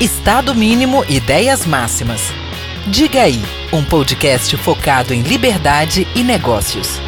Estado mínimo, ideias máximas. Diga aí, um podcast focado em liberdade e negócios.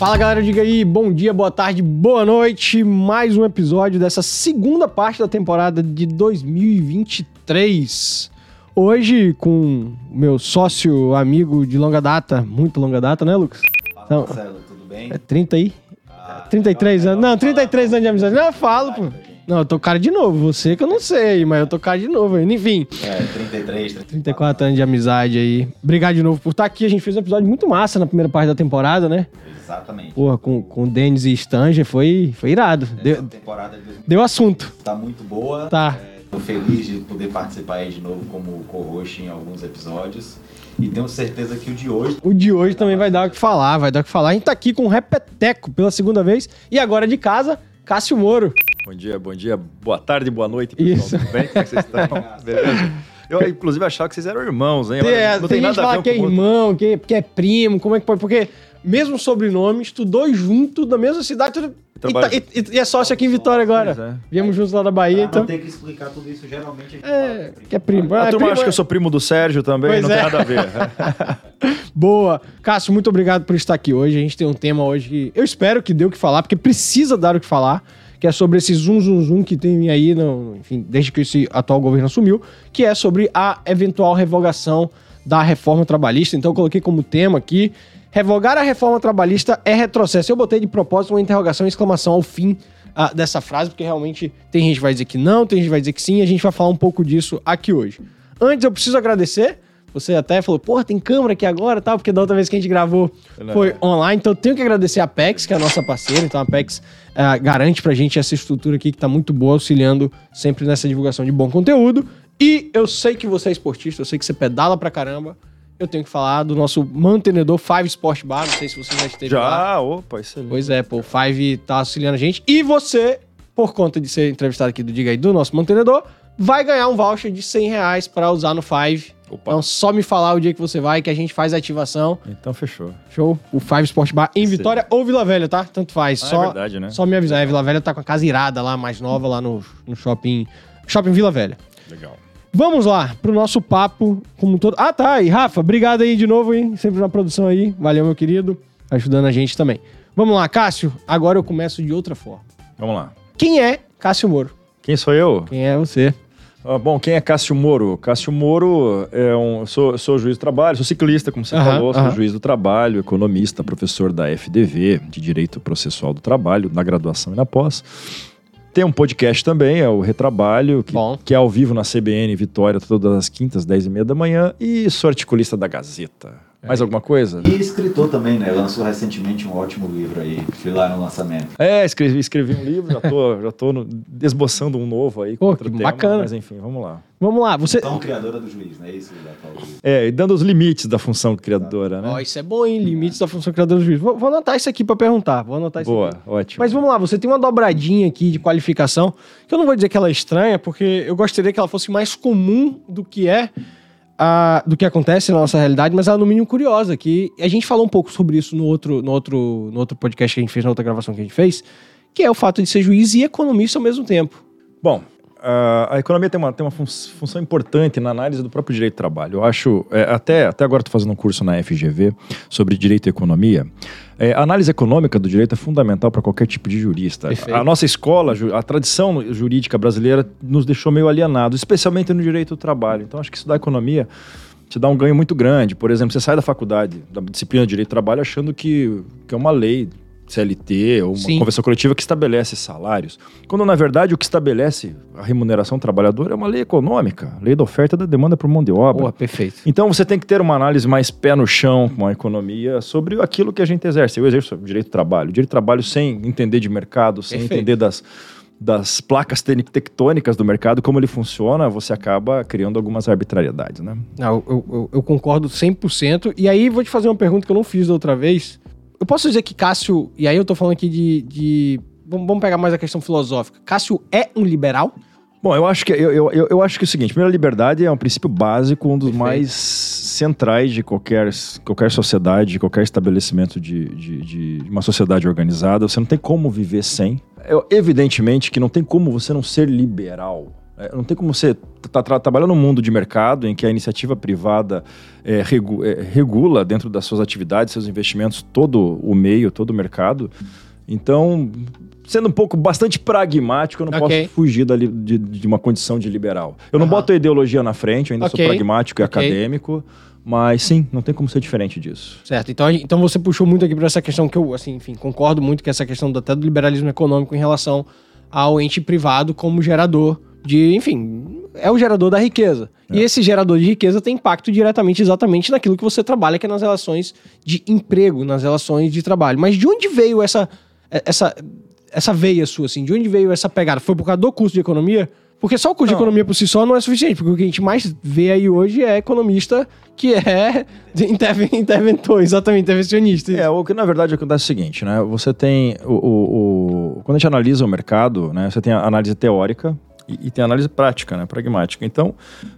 Fala galera, diga aí, bom dia, boa tarde, boa noite. Mais um episódio dessa segunda parte da temporada de 2023. Hoje com meu sócio, amigo de longa data, muito longa data, né, Lucas? Fala, Não. Marcelo, tudo bem? É 30 aí? Ah, 33 legal, anos. Não, legal. 33 anos de amizade. Não, eu falo, pô. Não, eu tô cara de novo. Você que eu não sei, mas eu tô cara de novo ainda. Enfim, É, 33, 34 anos de amizade aí. Obrigado de novo por estar aqui. A gente fez um episódio muito massa na primeira parte da temporada, né? Exatamente. Porra, com, com o Denis e Stanger foi, foi irado. Essa Deu, temporada de 2000 deu assunto. tá muito boa. Tá. É, tô feliz de poder participar aí de novo como co-host em alguns episódios. E tenho certeza que o de hoje O de hoje também vai dar o que falar, vai dar o que falar. A gente tá aqui com o Repeteco pela segunda vez. E agora de casa, Cássio Moro. Bom dia, bom dia, boa tarde, boa noite, pessoal. Isso. Tudo bem? Como é que vocês estão? Beleza? Eu, inclusive, achava que vocês eram irmãos, hein? É, não tem, tem, gente que nada a fala ver que é irmão, que, que é primo, como é que pode? Porque mesmo sobrenome, estudou junto, da mesma cidade, tudo, e, Trabalha- tá- e- e- é sócio aqui em Vitória agora. É. Viemos juntos lá da Bahia, então... então. ter que explicar tudo isso geralmente a gente É, fala, que é primo. A Ah, turma primo acha é- que eu sou primo do Sérgio também, Pois não é. tem nada a ver. Boa. Cássio, muito obrigado por estar aqui hoje. A gente tem um tema hoje que eu espero que dê o que falar, porque precisa dar o que falar, que é sobre esse zoom, zoom, zoom que tem aí, no, enfim, desde que esse atual governo assumiu, que é sobre a eventual revogação da reforma trabalhista. Então eu coloquei como tema aqui, revogar a reforma trabalhista é retrocesso. Eu botei de propósito uma interrogação e exclamação ao fim ah, dessa frase, porque realmente tem gente que vai dizer que não, tem gente que vai dizer que sim, e a gente vai falar um pouco disso aqui hoje. Antes eu preciso agradecer você até falou, porra, tem câmera aqui agora, tal, porque da outra vez que a gente gravou Não. foi online. Então eu tenho que agradecer a Apex, que é a nossa parceira. Então a Apex eh, garante pra gente essa estrutura aqui que tá muito boa, auxiliando sempre nessa divulgação de bom conteúdo. E eu sei que você é esportista, eu sei que você pedala pra caramba. Eu tenho que falar do nosso mantenedor Five Sport Bar. Não sei se você já esteve lá. Já, opa, excelente. Pois é, pô, o Five tá auxiliando a gente. E você, por conta de ser entrevistado aqui do Diga aí do nosso mantenedor, vai ganhar um voucher de 100 reais pra usar no Five. Opa. Então só me falar o dia que você vai, que a gente faz a ativação. Então fechou. Show? O Five Sport Bar em Sim. Vitória ou Vila Velha, tá? Tanto faz. Ah, só, é verdade, né? só me avisar. É, Vila Velha tá com a casa irada lá, mais nova, lá no, no shopping. Shopping Vila Velha. Legal. Vamos lá, pro nosso papo como todo. Ah, tá. E Rafa, obrigado aí de novo, hein? Sempre na produção aí. Valeu, meu querido. Ajudando a gente também. Vamos lá, Cássio. Agora eu começo de outra forma. Vamos lá. Quem é Cássio Moro? Quem sou eu? Quem é você? Ah, bom, quem é Cássio Moro? Cássio Moro é um. Sou, sou juiz do trabalho, sou ciclista, como você Aham, falou, sou aham. juiz do trabalho, economista, professor da FDV, de Direito Processual do Trabalho, na graduação e na pós. Tem um podcast também, é o Retrabalho, que, que é ao vivo na CBN Vitória, todas as quintas, 10 e meia da manhã. E sou articulista da Gazeta. Mais alguma coisa? E escritor também, né? Lançou recentemente um ótimo livro aí. Fui lá no lançamento. É, escrevi, escrevi um livro, já tô, já tô no- esboçando um novo aí. Pô, tema, bacana. Mas enfim, vamos lá. Vamos lá, você. Então, criadora do juiz, né? Isso. É, e dando os limites da função criadora, né? Ó, isso é bom, hein? Limites da função criadora do juiz. Vou, vou anotar isso aqui pra perguntar. Vou anotar isso Boa, aqui. ótimo. Mas vamos lá, você tem uma dobradinha aqui de qualificação, que eu não vou dizer que ela é estranha, porque eu gostaria que ela fosse mais comum do que é, a- do que acontece na nossa realidade, mas ela é no mínimo curiosa, que a gente falou um pouco sobre isso no outro, no outro, no outro podcast que a gente fez, na outra gravação que a gente fez, que é o fato de ser juiz e economista ao mesmo tempo. Bom, a, a economia tem uma, tem uma fun- função importante na análise do próprio direito do trabalho. Eu acho, é, até, até agora estou fazendo um curso na FGV sobre direito e economia. É, a análise econômica do direito é fundamental para qualquer tipo de jurista. Perfeito. A nossa escola, a tradição jurídica brasileira nos deixou meio alienados, especialmente no direito do trabalho. Então, acho que estudar economia te dá um ganho muito grande. Por exemplo, você sai da faculdade, da disciplina de direito do trabalho, achando que, que é uma lei CLT ou uma Sim. convenção coletiva que estabelece salários. Quando, na verdade, o que estabelece a remuneração do trabalhador é uma lei econômica, lei da oferta e da demanda por mão de obra. Boa, perfeito. Então você tem que ter uma análise mais pé no chão com a economia sobre aquilo que a gente exerce. Eu exerço direito do trabalho. Direito do trabalho sem entender de mercado, sem Perfeito. entender das, das placas te- tectônicas do mercado, como ele funciona, você acaba criando algumas arbitrariedades, né? Não, eu, eu- eu concordo 100%. E aí, vou te fazer uma pergunta que eu não fiz da outra vez. Eu posso dizer que Cássio, e aí eu tô falando aqui de. de vamos, pegar mais a questão filosófica. Cássio é um liberal? Bom, eu acho que eu, eu, eu, acho que é o seguinte: primeiro, a liberdade é um princípio básico, um dos Perfeito. mais centrais de qualquer, qualquer sociedade, de qualquer estabelecimento de, de, de uma sociedade organizada. Você não tem como viver sem. Eu- evidentemente que não tem como você não ser liberal. É, não tem como você estar trabalhando num mundo de mercado em que a iniciativa privada é, regu- é, regula dentro das suas atividades, seus investimentos, todo o meio, todo o mercado. Então, sendo um pouco bastante pragmático, eu não Ok. posso fugir de, de uma condição de liberal. Eu não Aham. boto a ideologia na frente, eu ainda Ok. sou pragmático e Ok. acadêmico, mas sim, não tem como ser diferente disso. Certo. Então, então você puxou muito aqui para essa questão que eu, assim, enfim, concordo muito com essa questão do, até do liberalismo econômico em relação ao ente privado como gerador de, enfim, é o gerador da riqueza. E esse gerador de riqueza tem impacto diretamente exatamente naquilo que você trabalha, que é nas relações de emprego, nas relações de trabalho. Mas de onde veio essa essa essa veia sua assim? De onde veio essa pegada? Foi por causa do curso de economia? Porque só o curso de Não. economia por si só não é suficiente, porque o que a gente mais vê aí hoje é economista que é interven- interventor, exatamente, intervencionista. É, o que na verdade acontece é o seguinte, né? Você tem o, o- o- quando a gente analisa o mercado, né? Você tem a análise teórica e, e tem análise prática, né? Pragmática. Então,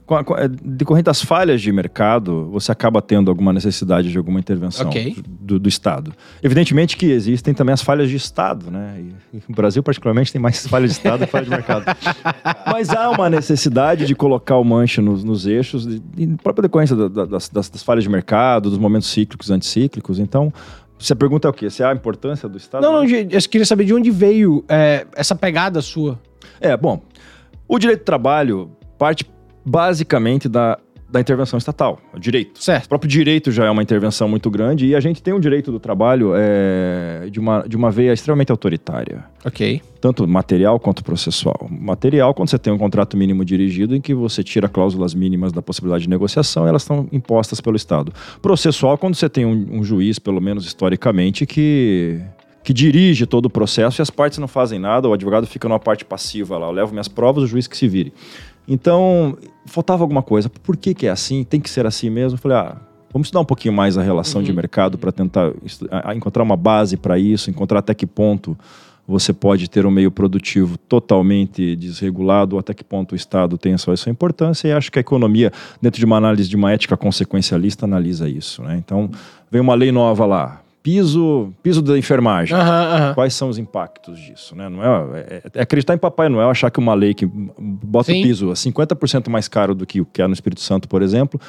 com a, com a, decorrente das falhas de mercado, você acaba tendo alguma necessidade de alguma intervenção Ok. do, do Estado. Evidentemente que existem também as falhas de Estado, né? E, e o Brasil, particularmente, tem mais falhas de Estado do que falhas de mercado. Mas há uma necessidade de colocar o manche nos, nos eixos, de, de própria decorrência da- da- das, das- falhas de mercado, dos momentos cíclicos anticíclicos. Então, se a pergunta é o quê? Se há a importância do Estado? Não, não, eu queria saber de onde veio é, essa pegada sua. É, bom, o direito do trabalho parte basicamente da, da intervenção estatal, o direito. O Certo. próprio direito já é uma intervenção muito grande e a gente tem um direito do trabalho é, de, uma, de uma veia extremamente autoritária. Ok. tanto material quanto processual. Material, quando você tem um contrato mínimo dirigido em que você tira cláusulas mínimas da possibilidade de negociação, elas estão impostas pelo Estado. Processual, quando você tem um, um juiz, pelo menos historicamente, que que dirige todo o processo e as partes não fazem nada, o advogado fica numa parte passiva lá, eu levo minhas provas, o juiz que se vire. Então, faltava alguma coisa. Por que, que é assim? Tem que ser assim mesmo? Eu falei, ah, vamos estudar um pouquinho mais a relação de mercado para tentar encontrar uma base para isso, encontrar até que ponto você pode ter um meio produtivo totalmente desregulado, até que ponto o Estado tem a sua, a sua importância, e acho que a economia, dentro de uma análise de uma ética consequencialista, analisa isso. Né? Então, vem uma lei nova lá, piso, piso da enfermagem. Aham, aham. Quais são os impactos disso? Né? Não é, é- é acreditar em Papai Noel, achar que uma lei que bota Sim. o piso a 50% mais caro do que o que é no Espírito Santo, por exemplo,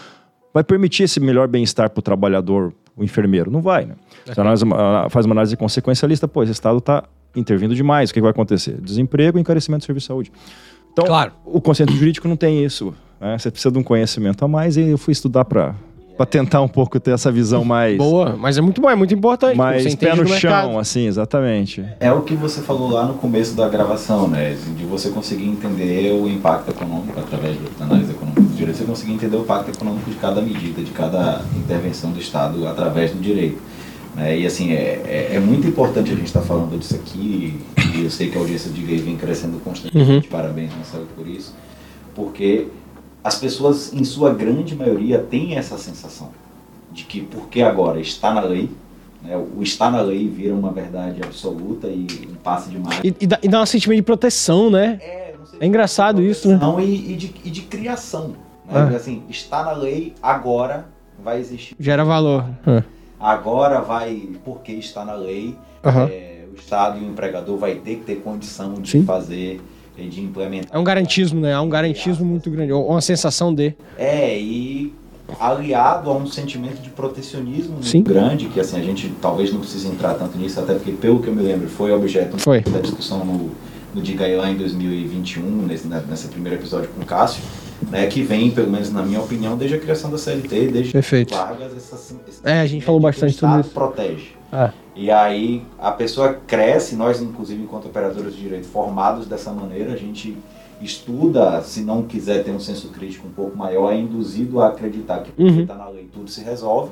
vai permitir esse melhor bem-estar para o trabalhador, o enfermeiro? Não vai, né? Se a análise- a- faz uma análise consequencialista, pô, esse Estado está intervindo demais, o que, que vai acontecer? Desemprego e encarecimento do serviço de saúde. Então, Claro. o conceito jurídico não tem isso. né? Você precisa de um conhecimento a mais e eu fui estudar para tentar um pouco ter essa visão mais, Boa, mas é muito bom, é muito importante. mais pé no do mercado. chão, assim, exatamente. É o que você falou lá no começo da gravação, né? De você conseguir entender o impacto econômico através da análise econômica do direito, você conseguir entender o impacto econômico de cada medida, de cada intervenção do Estado através do direito. Né? E assim, é, é, é muito importante a gente estar falando disso aqui, e eu sei que a audiência de gay vem crescendo constantemente, parabéns, Marcelo, por isso, porque as pessoas, em sua grande maioria, têm essa sensação de que porque agora está na lei, né, o está na lei vira uma verdade absoluta e um passe demais. E, e dá, e dá um sentimento de proteção, né? É, não sei É engraçado isso, né? Não, e, e de, e de criação. Né? Ah. Assim, está na lei, agora vai existir. Gera valor. Ah. Agora vai, porque está na lei, Aham. é, o Estado e o empregador vai ter que ter condição de Sim. fazer de implementar. É um garantismo, né? É um garantismo muito grande. Ou uma sensação de. É, e aliado a um sentimento de protecionismo Sim. grande, que assim, a gente talvez não precise entrar tanto nisso, até porque, pelo que eu me lembro, foi objeto Foi. da discussão no, no Diga lá em 2021, nesse, né, nesse primeiro episódio com o Cássio, né, que vem, pelo menos na minha opinião, desde a criação da CLT, desde Perfeito. Vargas, essa, esse É, a gente falou bastante sobre isso. protege. Ah. E aí a pessoa cresce, nós inclusive enquanto operadores de direito formados dessa maneira, a gente estuda, se não quiser ter um senso crítico um pouco maior, é induzido a acreditar que porque Uhum. está na lei tudo se resolve,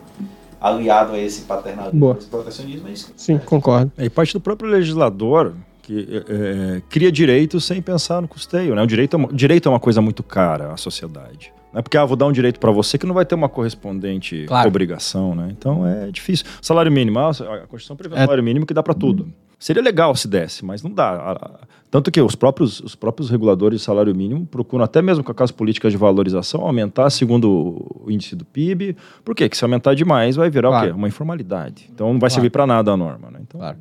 aliado a esse paternalismo, Boa. esse protecionismo, é isso que Sim, concordo. É, E parte do próprio legislador que é, é, cria direito sem pensar no custeio, né? O direito é uma, direito é uma coisa muito cara à sociedade. Não é porque, ah, vou dar um direito para você que não vai ter uma correspondente Claro. obrigação, né? Então é difícil. Salário mínimo, ah, a Constituição prevê um É. salário mínimo que dá para tudo. Seria legal se desse, mas não dá. Tanto que os próprios, os próprios reguladores de salário mínimo procuram, até mesmo com aquelas políticas de valorização, aumentar segundo o índice do PIB. Por quê? Porque se aumentar demais, vai virar claro. o quê? Uma informalidade. Então não vai claro. servir para nada a norma. Né? Então, claro.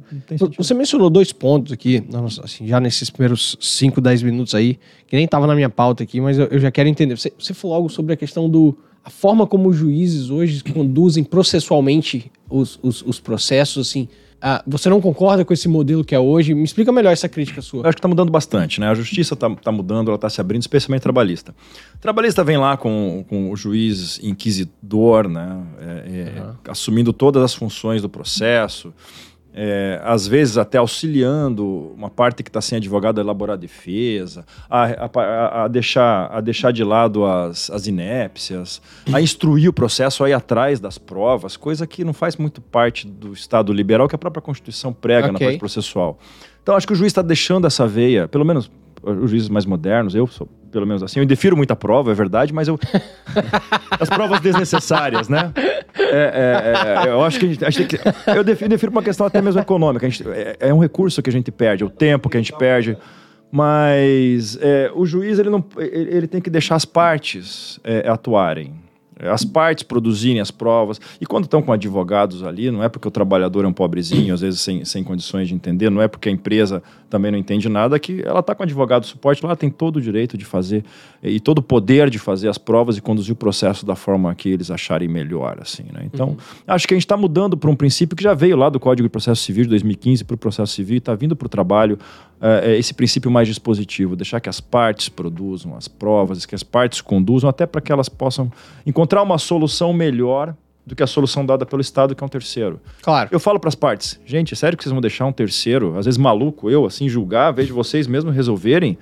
Você mencionou dois pontos aqui, assim, já nesses primeiros 5, 10 minutos aí, que nem estava na minha pauta aqui, mas eu, eu já quero entender. Você, você falou algo sobre a questão do a forma como os juízes hoje conduzem processualmente os, os, os processos, assim, ah, você não concorda com esse modelo que é hoje? Me explica melhor essa crítica sua. Eu acho que está mudando bastante, né? A justiça está tá mudando, ela está se abrindo, especialmente trabalhista. O trabalhista vem lá com, com o juiz inquisidor, né? É, é, uhum. Assumindo todas as funções do processo é, às vezes até auxiliando uma parte que está sem advogado a elaborar a defesa, a, a, a, deixar, a deixar de lado as, as inépcias, a instruir o processo, a ir atrás das provas, coisa que não faz muito parte do Estado liberal que a própria Constituição prega okay. na parte processual. Então acho que o juiz está deixando essa veia, pelo menos os juízes mais modernos, eu sou pelo menos assim, eu defiro muita prova, é verdade, mas eu. As provas desnecessárias, né? É, é, é, eu acho que a gente, a gente que, Eu defiro, uma questão até mesmo econômica. Gente, é, é, um recurso que a gente perde, o tempo que a gente perde. Mas é, o juiz ele, não, ele, ele, tem que deixar as partes é, atuarem as partes produzirem as provas. E quando estão com advogados ali, não é porque o trabalhador é um pobrezinho, às vezes sem, sem condições de entender, não é porque a empresa também não entende nada, que ela está com advogado de suporte lá, tem todo o direito de fazer e todo o poder de fazer as provas e conduzir o processo da forma que eles acharem melhor. assim né? Então, uhum. acho que a gente está mudando para um princípio que já veio lá do Código de Processo Civil de 2015 para o processo civil e está vindo para o trabalho é, esse princípio mais dispositivo, deixar que as partes produzam as provas, que as partes conduzam, até para que elas possam encontrar uma solução melhor do que a solução dada pelo Estado, que é um terceiro. Claro. Eu falo para as partes, gente, é sério que vocês vão deixar um terceiro, às vezes maluco, eu, assim, julgar, de vocês mesmos resolverem?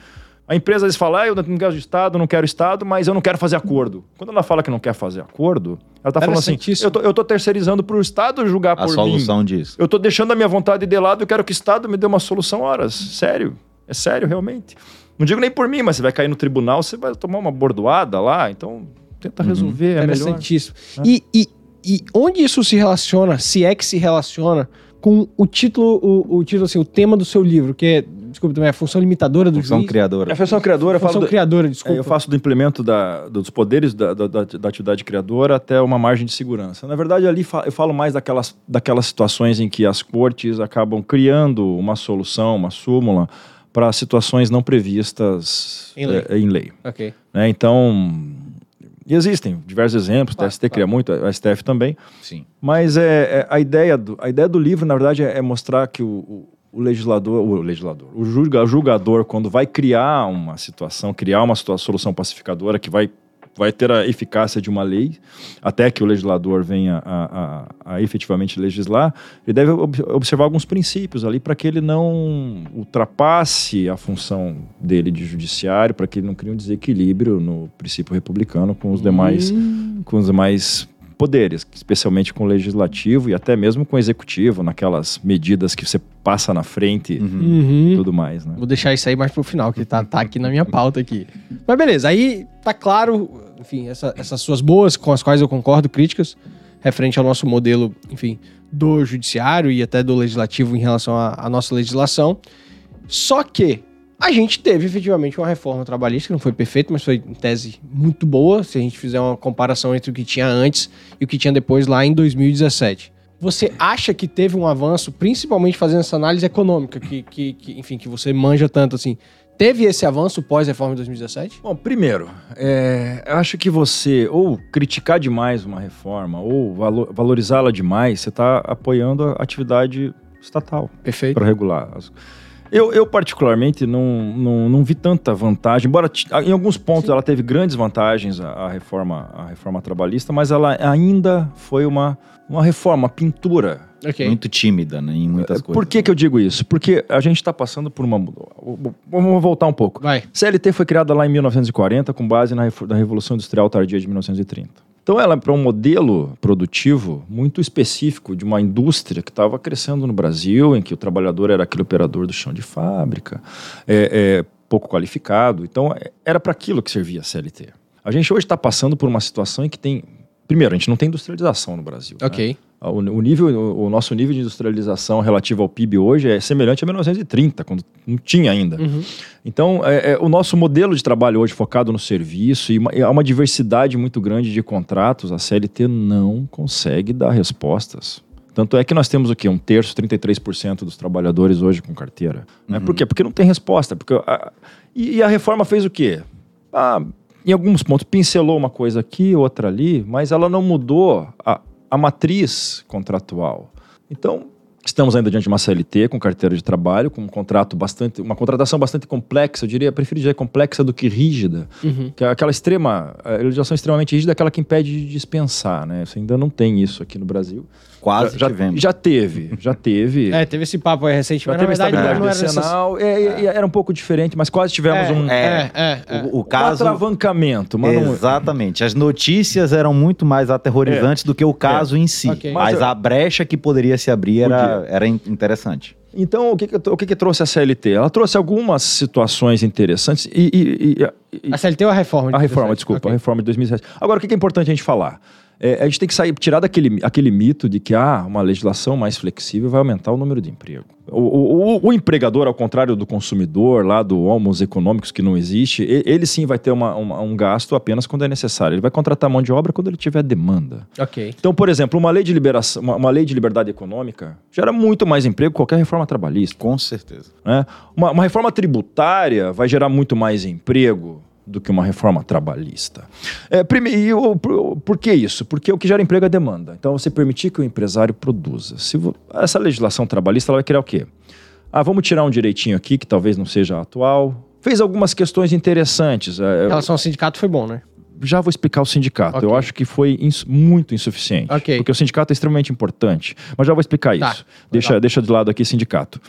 A empresa às vezes fala, ah, eu não quero Estado, não quero Estado, mas eu não quero fazer acordo. Quando ela fala que não quer fazer acordo, ela está falando assim, eu tô, eu tô terceirizando para o Estado julgar a por mim. A solução disso. Eu tô deixando a minha vontade de lado, eu quero que o Estado me dê uma solução. Horas, sério? É sério, realmente? Não digo nem por mim, mas você vai cair no tribunal, você vai tomar uma bordoada lá, então tenta uhum. resolver, uhum. é Interessantíssimo. melhor. E, e, e onde isso se relaciona, se é que se relaciona, com o título, o, o título assim, o tema do seu livro, que é desculpa, também é a função limitadora do função juiz. criadora. É a função criadora. Função do, criadora, desculpa. É, eu faço do implemento da, dos poderes da, da, da, atividade criadora até uma margem de segurança. Na verdade, ali eu falo mais daquelas, daquelas situações em que as cortes acabam criando uma solução, uma súmula, para situações não previstas em lei. É, em lei. Okay. Né? Então, e existem diversos exemplos, claro, o TST claro. cria muito, a STF também. Sim. Mas é, é, a, ideia do, a ideia do livro, na verdade, é, é mostrar que o, o legislador, o legislador, o julgador, quando vai criar uma situação, criar uma solução pacificadora que vai, vai ter a eficácia de uma lei, até que o legislador venha a, a, a efetivamente legislar, ele deve observar alguns princípios ali para que ele não ultrapasse a função dele de judiciário, para que ele não crie um desequilíbrio no princípio republicano com os demais, hum. com os demais poderes, especialmente com o legislativo e até mesmo com o executivo, naquelas medidas que você passa na frente uhum. e tudo mais, né? Vou deixar isso aí mais pro final, que tá, tá aqui na minha pauta aqui. Mas beleza, aí tá claro, enfim, essa, essas suas boas, com as quais eu concordo, críticas, referente ao nosso modelo, enfim, do judiciário e até do legislativo em relação à nossa legislação. Só que a gente teve efetivamente uma reforma trabalhista, que não foi perfeita, mas foi em tese muito boa, se a gente fizer uma comparação entre o que tinha antes e o que tinha depois lá em 2017. Você acha que teve um avanço, principalmente fazendo essa análise econômica, que, que, que enfim, que você manja tanto assim? Teve esse avanço pós-reforma de 2017? Bom, primeiro, é, eu acho que você ou criticar demais uma reforma ou valorizá-la demais, você está apoiando a atividade estatal. Perfeito. Para regular. As... Eu, eu particularmente, não, não, não vi tanta vantagem, embora em alguns pontos Sim. ela teve grandes vantagens, a, a, reforma, a reforma trabalhista, mas ela ainda foi uma, uma reforma, uma pintura. Okay. Muito tímida né, em muitas coisas. Por que, que eu digo isso? Porque a gente está passando por uma. Vamos voltar um pouco. Vai. CLT foi criada lá em 1940 com base na, na Revolução Industrial Tardia de 1930. Então ela é para um modelo produtivo muito específico de uma indústria que estava crescendo no Brasil, em que o trabalhador era aquele operador do chão de fábrica, é, é pouco qualificado. Então era para aquilo que servia a CLT. A gente hoje está passando por uma situação em que tem Primeiro, a gente não tem industrialização no Brasil. Né? Ok. Né? O, nível, o, nosso nível de industrialização relativo ao PIB hoje é semelhante a 1930, quando não tinha ainda. Uhum. Então, é, é, o nosso modelo de trabalho hoje focado no serviço e uma, e há uma diversidade muito grande de contratos, a CLT não consegue dar respostas. Tanto é que nós temos o quê? Um terço, 33% dos trabalhadores hoje com carteira. Né? Por quê? Porque não tem resposta. Porque a- e, e a reforma fez o quê? Ah, em alguns pontos pincelou uma coisa aqui, outra ali, mas ela não mudou a, a matriz contratual. Então, estamos ainda diante de uma CLT com carteira de trabalho, com um contrato bastante, uma contratação bastante complexa, eu diria, prefiro dizer complexa do que rígida, Uhum. que é aquela extrema, a legislação extremamente rígida é aquela que impede de dispensar, né? Você ainda não tem isso aqui no Brasil. Quase já, tivemos. Já teve, já teve. É, teve esse papo aí recente, já mas na teve verdade estabilidade não era decenal, é, e- e era um pouco diferente, mas quase tivemos É, um, é, é, é. O, o um caso. atravancamento. Mas não- Exatamente. As notícias eram muito mais aterrorizantes do que o caso em si. Ok. Mas Mas, a brecha que poderia se abrir era, era in- interessante. Então, o que, que, o que, que trouxe a CLT? Ela trouxe algumas situações interessantes e, e- e- e- A CLT ou a reforma? de A reforma, 17? desculpa, Ok. a reforma de 2007. Agora, o que que é importante a gente falar? É, a gente tem que sair, tirar daquele aquele mito de que ah, uma legislação mais flexível vai aumentar o número de emprego. O, o- o- o empregador, ao contrário do consumidor, lá do homos econômicos que não existe, e- ele sim vai ter uma- uma- um gasto apenas quando é necessário. Ele vai contratar mão de obra quando ele tiver demanda. Ok. Então, por exemplo, uma lei de liberação, uma, uma lei de liberdade econômica gera muito mais emprego que qualquer reforma trabalhista. Com certeza. né? Uma, uma reforma tributária vai gerar muito mais emprego do que uma reforma trabalhista. É, prime- e o- por, que isso? Porque o que gera emprego é demanda. Então, você permitir que o empresário produza. Se essa legislação trabalhista ela vai criar o quê? Ah, vamos tirar um direitinho aqui que talvez não seja atual. Fez algumas questões interessantes. É, Em relação ao sindicato foi bom, né? Já vou explicar o sindicato. Ok. Eu acho que foi ins- muito insuficiente. Ok. Porque o sindicato é extremamente importante. Mas já vou explicar Tá, isso. Deixa, deixa de lado aqui sindicato.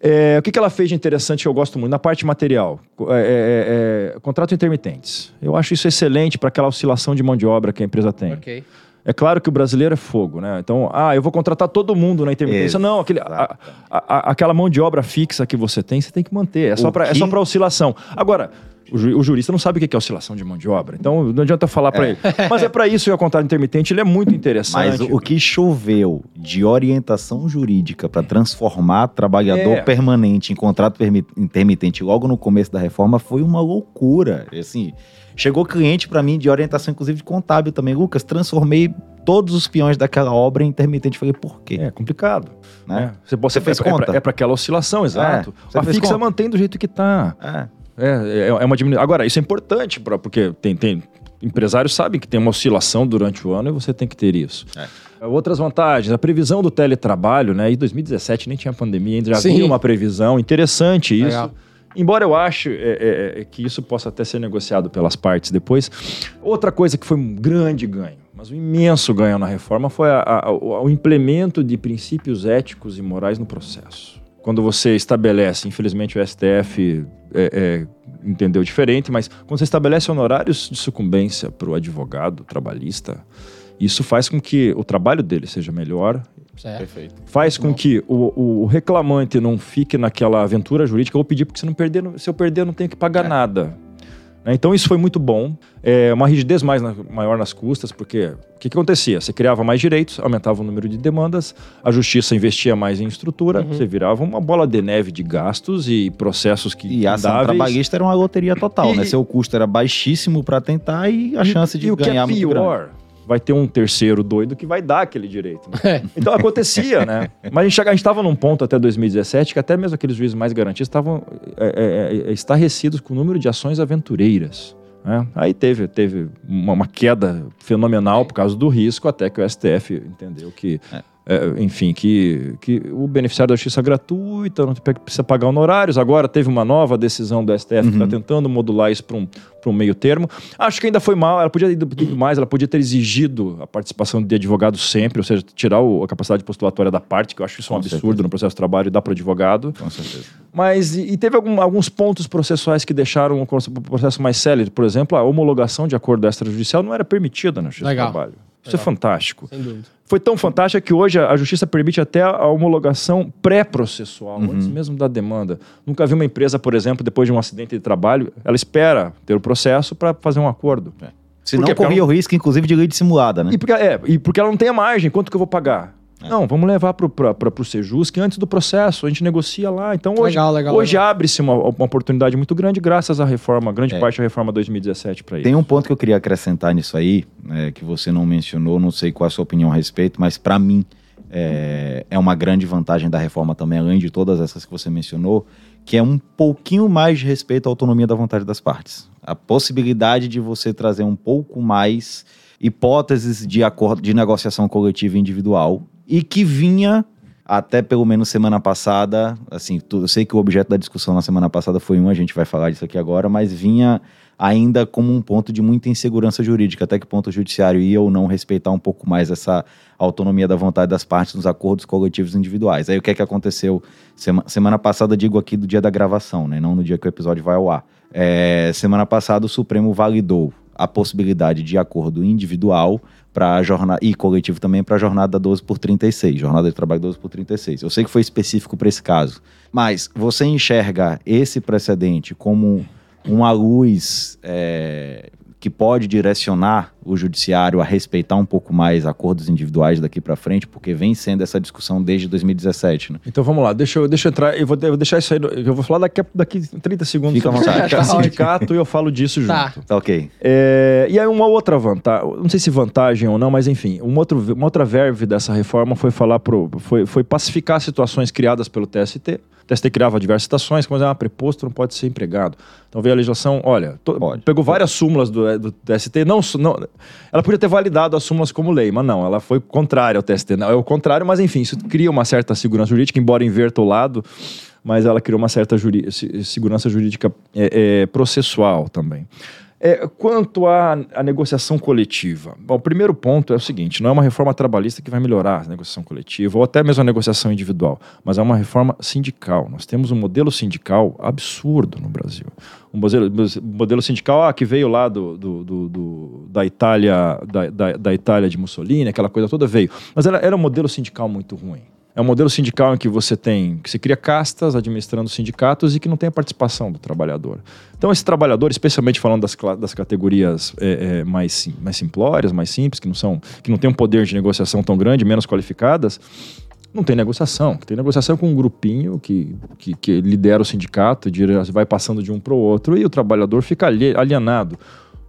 É, o que, que ela fez de interessante que eu gosto muito? Na parte material. co- é, é, é, contrato intermitentes. Eu acho isso excelente para aquela oscilação de mão de obra que a empresa tem. Ok. É claro que o brasileiro é fogo, né? Então, ah, eu vou contratar todo mundo na intermitência. Não, aquele, a- a- a- aquela mão de obra fixa que você tem, você tem que manter. É só para é só oscilação. Agora, o, ju- o jurista não sabe o que é oscilação de mão de obra. Então, não adianta falar para ele. Mas é para isso o contrato intermitente ele é muito interessante. Mas o, que choveu de orientação jurídica para transformar trabalhador É. permanente em contrato intermitente logo no começo da reforma foi uma loucura. Assim, chegou cliente para mim de orientação, inclusive de contábil também. Lucas, transformei todos os peões daquela obra em intermitente. Falei, por quê? É complicado. Né? Né? Você, você fez é, pra- conta? É para aquela oscilação, exato. você a fixa mantém do jeito que tá. É. É, é, é uma diminuição. Agora, isso é importante, pra, porque tem, tem empresários sabem que tem uma oscilação durante o ano e você tem que ter isso. É. Outras vantagens, a previsão do teletrabalho, né? Em 2017 nem tinha pandemia, ainda já Sim. havia uma previsão. Interessante isso. Legal. Embora eu ache é, é, é, que isso possa até ser negociado pelas partes depois. Outra coisa que foi um grande ganho, mas um imenso ganho na reforma foi a- a- o implemento de princípios éticos e morais no processo. Quando você estabelece, infelizmente o STF é, é, entendeu diferente, mas quando você estabelece honorários de sucumbência para o advogado trabalhista, isso faz com que o trabalho dele seja melhor Certo. Perfeito. faz com que o, o reclamante não fique naquela aventura jurídica, eu vou pedir porque se não perder, se eu perder, eu não tenho que pagar nada. Né? Então isso foi muito bom. É, uma rigidez mais na- maior nas custas, porque o que, que acontecia? Você criava mais direitos, aumentava o número de demandas, a justiça investia mais em estrutura, Uhum. você virava uma bola de neve de gastos e processos que E a ação trabalhista era uma loteria total, E- né? Seu custo era baixíssimo para tentar e a chance de e o que ganhar é muito grande. pior, vai ter um terceiro doido que vai dar aquele direito. né? É. Então acontecia, né? Mas a gente estava num ponto até 2017 que até mesmo aqueles juízes mais garantistas estavam é, é, é, estarrecidos com o número de ações aventureiras. né? Aí teve, teve uma, uma queda fenomenal por causa do risco, até que o STF entendeu que, é, enfim, que, que o beneficiário da justiça é gratuita, não precisa pagar honorários. Agora teve uma nova decisão do STF que está tentando modular isso para um, pra um meio termo. Acho que ainda foi mal, ela podia ter ido mais, ela podia ter exigido a participação de advogado sempre, ou seja, tirar o- a capacidade postulatória da parte, que eu acho isso um Com absurdo certeza. no processo de trabalho e dar para o advogado. Com certeza. Mas e, e teve algum- alguns pontos processuais que deixaram o proce- o processo mais célere. Por exemplo, a homologação de acordo extrajudicial não era permitida na Justiça Legal. do Trabalho. Isso é fantástico. Sem dúvida. Foi tão fantástico que hoje a Justiça permite até a homologação pré-processual, Uhum. antes mesmo da demanda. Nunca vi uma empresa, por exemplo, depois de um acidente de trabalho, ela espera ter o processo para fazer um acordo. Se Por não? Porque corria o risco, inclusive, de lei dissimulada, né? E porque, é, e porque ela não tem a margem, quanto que eu vou pagar? Não, vamos levar para o Sejus, que antes do processo a gente negocia lá. Então hoje, Legal, legal, hoje abre-se uma, uma oportunidade muito grande graças à reforma, grande É. parte da reforma 2017 para isso. Tem um ponto que eu queria acrescentar nisso aí, né, que você não mencionou, não sei qual a sua opinião a respeito, mas para mim é, é uma grande vantagem da reforma também, além de todas essas que você mencionou, que é um pouquinho mais de respeito à autonomia da vontade das partes. A possibilidade de você trazer um pouco mais hipóteses de acordo de negociação coletiva e individual e que vinha até pelo menos semana passada, assim, eu sei que o objeto da discussão na semana passada foi um, a gente vai falar disso aqui agora, mas vinha ainda como um ponto de muita insegurança jurídica, até que ponto o judiciário ia ou não respeitar um pouco mais essa autonomia da vontade das partes nos acordos coletivos individuais. Aí o que é que aconteceu Sema- semana passada, digo aqui do dia da gravação, né, não no dia que o episódio vai ao ar. É, semana passada o Supremo validou a possibilidade de acordo individual para jornada e coletivo também para a jornada 12 por 36, jornada de trabalho 12 por 36. Eu sei que foi específico para esse caso, mas você enxerga esse precedente como uma luz é, que pode direcionar o judiciário a respeitar um pouco mais acordos individuais daqui para frente, porque vem sendo essa discussão desde 2017, né? Então vamos lá, deixa eu, deixa eu entrar, eu vou, eu vou deixar isso aí, eu vou falar daqui a daqui 30 segundos Fica sobre vontade. sindicato, Tá sindicato e eu falo disso junto. Tá. Tá ok. É, e aí uma outra vantagem, não sei se vantagem ou não, mas enfim, uma, outro, uma outra verve dessa reforma foi falar pro, foi, foi pacificar situações criadas pelo TST. O TST criava diversas situações, como ah, preposto não pode ser empregado. Então veio a legislação, olha, to- pegou várias súmulas do, do TST, não, não, ela podia ter validado as súmulas como lei, mas não, ela foi contrária ao TST. Não, é o contrário, mas enfim, isso cria uma certa segurança jurídica, embora inverta o lado, mas ela criou uma certa juri- se- segurança jurídica é, é, processual também. É, quanto à, à negociação coletiva, bom, o primeiro ponto é o seguinte: não é uma reforma trabalhista que vai melhorar a negociação coletiva ou até mesmo a negociação individual, mas é uma reforma sindical. Nós temos um modelo sindical absurdo no Brasil. Um modelo, modelo sindical ah, que veio lá do, do- do- do- da, Itália, da, da- da Itália de Mussolini, aquela coisa toda veio. Mas era, era um modelo sindical muito ruim. É um modelo sindical em que você tem, que você cria castas administrando sindicatos e que não tem a participação do trabalhador. Então, esse trabalhador, especialmente falando das, das categorias é, é, mais, mais simplórias, mais simples, que não são, que não têm um poder de negociação tão grande, menos qualificadas, não tem negociação. Tem negociação com um grupinho que, que, que lidera o sindicato, vai passando de um para o outro e o trabalhador fica ali- alienado.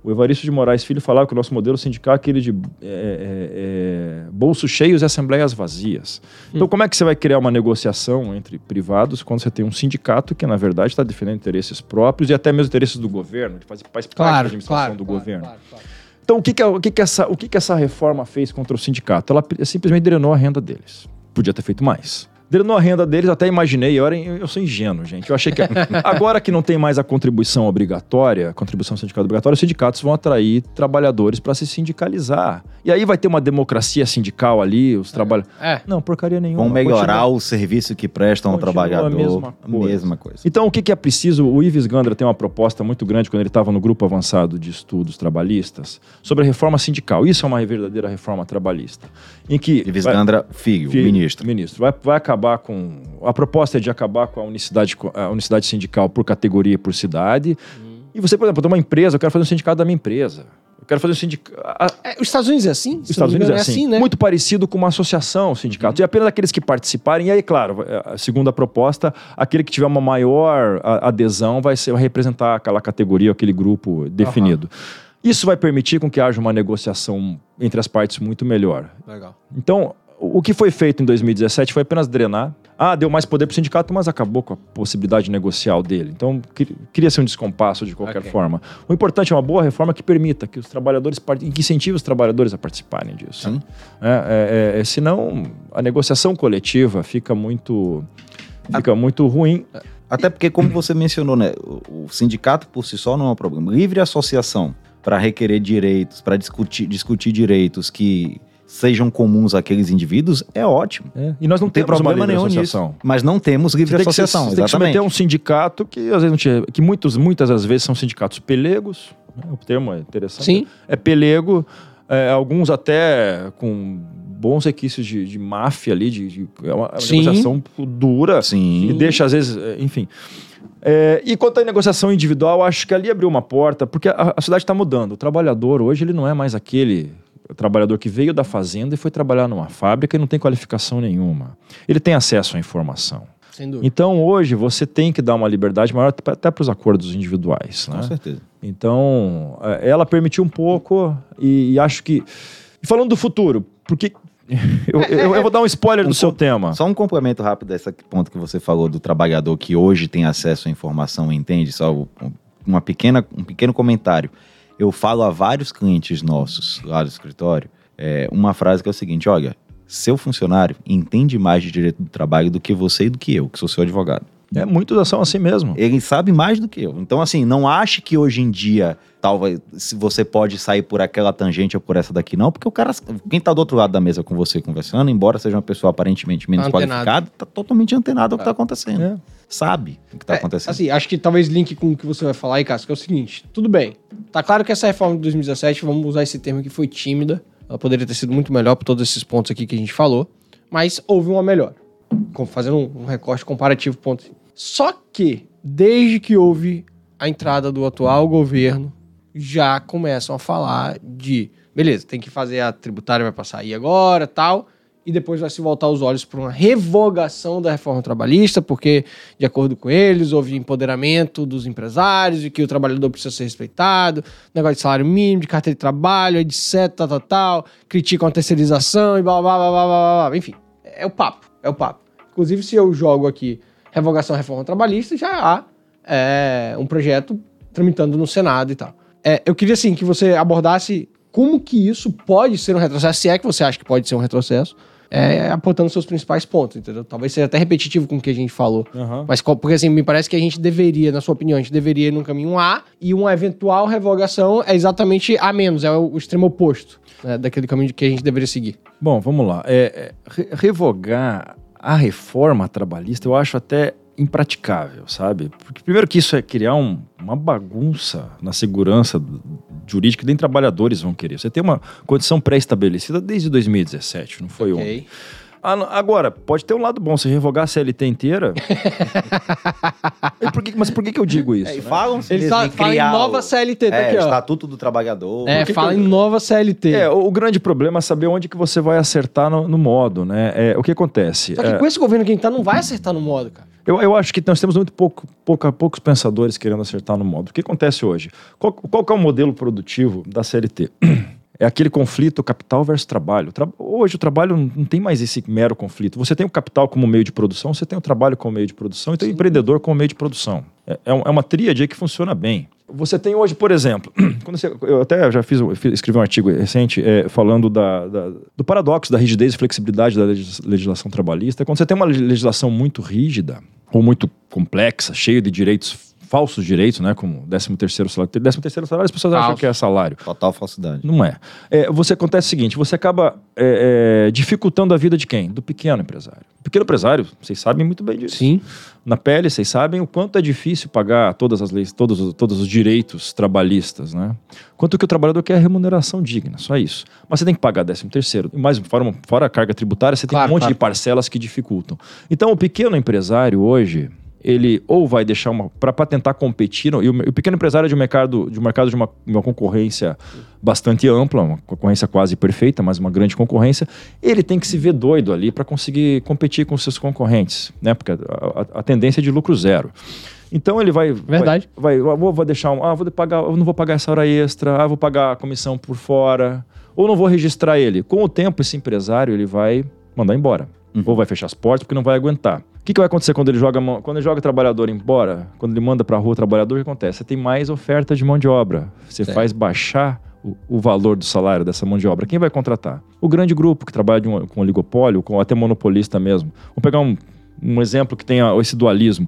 O Evaristo de Moraes Filho falava que o nosso modelo sindical é aquele de é, é, é, bolsos cheios e assembleias vazias. Então, como é que você vai criar uma negociação entre privados quando você tem um sindicato que, na verdade, está defendendo interesses próprios e até mesmo interesses do governo, que faz, faz parte da Claro, administração claro, do claro, governo? claro, claro. Então, o que, que, é- o, que, que, essa, o que, que essa reforma fez contra o sindicato? Ela simplesmente drenou a renda deles. Podia ter feito mais. Drenou a renda deles, eu até imaginei, eu, era, eu sou ingênuo, gente. Eu achei que agora que não tem mais a contribuição obrigatória, a contribuição sindical obrigatória, os sindicatos vão atrair trabalhadores para se sindicalizar. E aí vai ter uma democracia sindical ali, os trabalhadores. É. Não, porcaria nenhuma. Vão melhorar Continua- o serviço que prestam ao Continua a trabalhador. mesma coisa. Mesma coisa. Então, o que, que é preciso? O Ives Gandra tem uma proposta muito grande quando ele estava no grupo avançado de estudos trabalhistas sobre a reforma sindical. Isso é uma verdadeira reforma trabalhista. Em que. Ives vai- Gandra, filho, Filho, ministro. Ministro. Vai, vai acabar com. A proposta é de acabar com a unicidade, a unicidade sindical por categoria e por cidade. E você, por exemplo, tem uma empresa, eu quero fazer um sindicato da minha empresa. Eu quero fazer um sindicato. É, os Estados Unidos é assim? Os Estados Unidos é assim, né? muito parecido com uma associação sindicato. E apenas aqueles que participarem, e aí, claro, a- segundo a proposta, aquele que tiver uma maior adesão vai, ser, vai representar aquela categoria, aquele grupo definido. Isso vai permitir com que haja uma negociação entre as partes muito melhor. Legal. Então, o que foi feito em 2017 foi apenas drenar. Ah, deu mais poder para o sindicato, mas acabou com a possibilidade negocial dele. Então, cri- cria-se um descompasso de qualquer Ok. forma. O importante é uma boa reforma que permita que os trabalhadores, part- que incentive os trabalhadores a participarem disso. Sim. É, é, é, senão, a negociação coletiva fica muito, fica muito ruim. Até porque, como você mencionou, né, o, o sindicato por si só não é um problema. Livre associação para requerer direitos, para discutir, discutir direitos que sejam comuns àqueles indivíduos é ótimo. É, E nós não, Não tem temos uma problema nenhum associação. nisso. Mas não temos livre Você tem que associação, você tem que exatamente. um sindicato que às vezes não tinha, que muitos, muitas das vezes são sindicatos pelegos, né? o termo é interessante. Sim. É pelego, é, alguns até com bons requisitos de, de máfia ali, de, de- é uma, é Sim. negociação dura Sim. e deixa às vezes, é, enfim. É, e quanto à negociação individual, acho que ali abriu uma porta, porque a, a sociedade está mudando. O trabalhador hoje ele não é mais aquele trabalhador que veio da fazenda e foi trabalhar numa fábrica e não tem qualificação nenhuma. Ele tem acesso à informação. Sem dúvida. Então, hoje, você tem que dar uma liberdade maior até para os acordos individuais. Com Né? certeza. Então, é, ela permitiu um pouco e, e acho que. E falando do futuro, porque. Eu, eu- eu vou dar um spoiler do Um seu ponto- tema. Só um complemento rápido desse ponto que você falou do trabalhador que hoje tem acesso à informação e entende, só um- uma pequena, um pequeno comentário. Eu falo a vários clientes nossos lá do escritório é, uma frase que é o seguinte: olha, seu funcionário entende mais de direito do trabalho do que você e do que eu, que sou seu advogado. É, muitos são assim mesmo. Ele sabe mais do que eu. Então, assim, não ache que hoje em dia, talvez, se você pode sair por aquela tangente ou por essa daqui, não, porque o cara, quem tá do outro lado da mesa com você conversando, embora seja uma pessoa aparentemente menos Antenado. qualificada, tá totalmente antenado ao que tá acontecendo. É. Sabe o que tá É, acontecendo. Assim, acho que talvez link com o que você vai falar aí, Cássio, que é o seguinte: tudo bem. Tá claro que essa reforma de 2017, vamos usar esse termo que foi tímida. Ela poderia ter sido muito melhor por todos esses pontos aqui que a gente falou. Mas houve uma melhor. Fazendo um, recorte comparativo. Ponto. Só que, desde que houve a entrada do atual governo, já começam a falar de. Beleza, tem que fazer a tributária, vai passar aí agora tal. E depois vai se voltar os olhos para uma revogação da reforma trabalhista, porque, de acordo com eles, houve empoderamento dos empresários e que o trabalhador precisa ser respeitado, negócio de salário mínimo, de carteira de trabalho, etc, tal, tal, tal, criticam a terceirização e blá, blá, blá, blá, blá, blá. Enfim, é o papo, é o papo. Inclusive, se eu jogo aqui revogação reforma trabalhista, já há é, um projeto tramitando no Senado e tal. É, eu queria, assim, que você abordasse como que isso pode ser um retrocesso, se é que você acha que pode ser um retrocesso, é, apontando seus principais pontos, entendeu? Talvez seja até repetitivo com o que a gente falou. Aham. Mas porque assim, me parece que a gente deveria, na sua opinião, a gente deveria ir num caminho A e uma eventual revogação é exatamente A menos, é o, extremo oposto né, daquele caminho que a gente deveria seguir. Bom, vamos lá. É, é, re- revogar a reforma trabalhista eu acho até impraticável, sabe? Porque primeiro que isso é criar um- uma bagunça na segurança jurídica nem trabalhadores vão querer. Você tem uma condição pré-estabelecida desde 2017, não foi ontem. Ah, agora, pode ter um lado bom, se revogar a CLT inteira. E por que- mas por que, que eu digo isso? É, e né? falam Ele tá, fala em nova CLT, tá é, ó. Estatuto do Trabalhador. É, fala que em eu- nova CLT. É, o, o grande problema é saber onde que você vai acertar no, no modo, né? É, o que acontece? Só que É, com esse governo que a gente tá, não vai acertar no modo, cara. Eu, eu acho que nós temos muito pouco, pouca- poucos pensadores querendo acertar no modo. O que acontece hoje? Qual, qual que é o modelo produtivo da CLT? É aquele conflito capital versus trabalho. Tra- Hoje o trabalho não tem mais esse mero conflito. Você tem o capital como meio de produção, você tem o trabalho como meio de produção e tem o empreendedor como meio de produção. É, é é uma tríade que funciona bem. Você tem hoje, por exemplo, quando você- eu até já fiz, escrevi um artigo recente é, falando da- da- do paradoxo da rigidez e flexibilidade da legis- legislação trabalhista. Quando você tem uma legislação muito rígida ou muito complexa, cheia de direitos falsos direitos, né, como 13 terceiro salário. 13 terceiro salário as pessoas acham Falso. que é salário. Total falsidade. Não é. É, você acontece o seguinte: você acaba é, é, dificultando a vida de quem? Do pequeno empresário. Pequeno empresário, vocês sabem muito bem disso. Sim. Na pele, vocês sabem o quanto é difícil pagar todas as leis, todos, os- todos os direitos trabalhistas, né? Quanto que o trabalhador quer remuneração digna, só isso. Mas você tem que pagar 13 terceiro, e mais fora, uma- fora a carga tributária, você tem Claro, um monte claro. de parcelas que dificultam. Então, o pequeno empresário hoje, ele ou vai deixar uma para tentar competir, e o, o pequeno empresário é de um mercado de um mercado de uma, uma concorrência bastante ampla, uma concorrência quase perfeita, mas uma grande concorrência, ele tem que se ver doido ali para conseguir competir com seus concorrentes, né? Porque a, a- a tendência é de lucro zero. Então ele vai Verdade. vai, vai vou, vou deixar um, ah, vou pagar, eu não vou pagar essa hora extra, ah, vou pagar a comissão por fora, ou não vou registrar ele. Com o tempo esse empresário ele vai mandar embora. Ou vai fechar as portas porque não vai aguentar. O que, que vai acontecer quando ele joga quando ele joga o trabalhador embora? Quando ele manda para a rua o trabalhador, o que acontece? Você tem mais oferta de mão de obra. Você Certo. faz baixar o, o valor do salário dessa mão de obra. Quem vai contratar? O grande grupo que trabalha um- com oligopólio, com até monopolista mesmo. Vamos pegar um, um exemplo que tenha esse dualismo.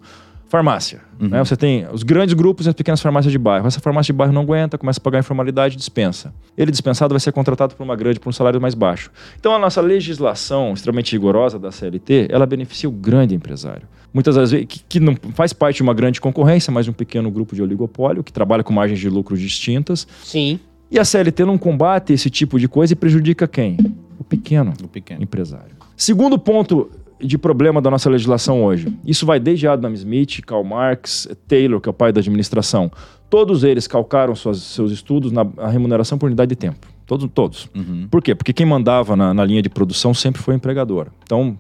Farmácia. né? Você tem os grandes grupos e as pequenas farmácias de bairro. Essa farmácia de bairro não aguenta, começa a pagar informalidade e dispensa. Ele dispensado vai ser contratado por uma grande, por um salário mais baixo. Então a nossa legislação extremamente rigorosa da CLT, ela beneficia o grande empresário. Muitas das vezes, que, que não faz parte de uma grande concorrência, mas um pequeno grupo de oligopólio, que trabalha com margens de lucro distintas. Sim. E a CLT não combate esse tipo de coisa e prejudica quem? O pequeno Do pequeno. empresário. Segundo ponto de problema da nossa legislação hoje. Isso vai desde Adam Smith, Karl Marx, Taylor, que é o pai da administração. Todos eles calcaram suas- seus estudos na remuneração por unidade de tempo. Todos, todos. Uhum. Por quê? Porque quem mandava na, na linha de produção sempre foi o empregador. Então,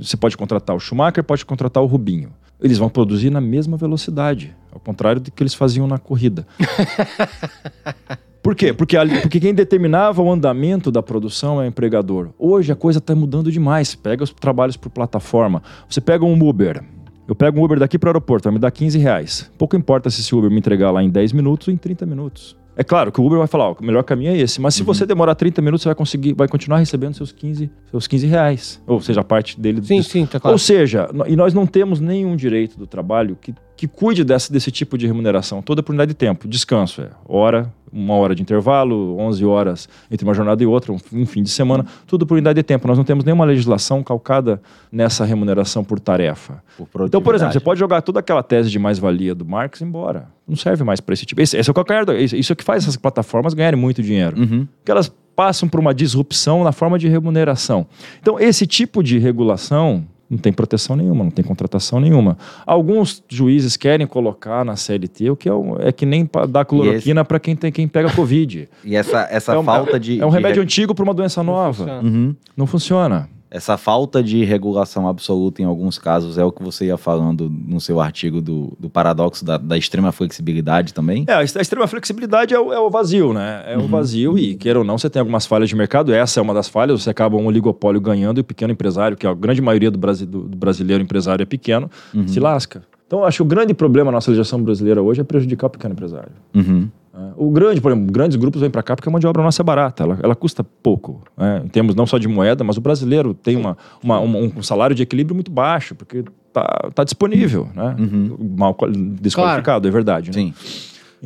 você pode contratar o Schumacher, pode contratar o Rubinho. Eles vão produzir na mesma velocidade, ao contrário do que eles faziam na corrida. Por quê? Porque, ali- porque quem determinava o andamento da produção é o empregador. Hoje a coisa está mudando demais. Pega os trabalhos por plataforma. Você pega um Uber. Eu pego um Uber daqui para o aeroporto, vai me dar 15 reais. Pouco importa se esse Uber me entregar lá em 10 minutos ou em 30 minutos. É claro que o Uber vai falar, ó, o melhor caminho é esse. Mas se você demorar 30 minutos, você vai conseguir, vai continuar recebendo seus 15, seus 15 reais. Ou seja, a parte dele Sim, disso. sim, tá claro. Ou seja, e nós não temos nenhum direito do trabalho que, que cuide desse, desse tipo de remuneração. Toda por unidade de tempo. Descanso é hora, uma hora de intervalo, 11 horas entre uma jornada e outra, um, um fim de semana, tudo por unidade de tempo. Nós não temos nenhuma legislação calcada nessa remuneração por tarefa. Por Então, por exemplo, você pode jogar toda aquela tese de mais-valia do Marx embora. Não serve mais para esse tipo. Esse, esse é o calcanhar. Isso é o que faz essas plataformas ganharem muito dinheiro Uhum. que elas passam por uma disrupção na forma de remuneração. Então, esse tipo de regulação não tem proteção nenhuma, não tem contratação nenhuma. Alguns juízes querem colocar na CLT o que é, um- é que nem dar cloroquina para quem, tem, quem pega Covid. E essa, essa é um, falta de. É um de remédio re- antigo para uma doença nova. funciona. Uhum. Não funciona. Essa falta de regulação absoluta em alguns casos é o que você ia falando no seu artigo do, do paradoxo da, da extrema flexibilidade também? É, a extrema flexibilidade é o, é o vazio, né? É o vazio e, queira ou não, você tem algumas falhas de mercado. Essa é uma das falhas. Você acaba um oligopólio ganhando e o pequeno empresário, que a grande maioria do, brasi- do- brasileiro empresário é pequeno, se lasca. Então, eu acho que o grande problema da nossa legislação brasileira hoje é prejudicar o pequeno empresário. Uhum. Né? O grande, por exemplo, grandes grupos vêm para cá porque a mão de obra nossa é barata, ela, ela custa pouco, né? em termos não só de moeda, mas o brasileiro tem uma, uma- uma- um salário de equilíbrio muito baixo, porque tá, tá disponível, né? mal quali- desqualificado, é verdade. Né? Sim.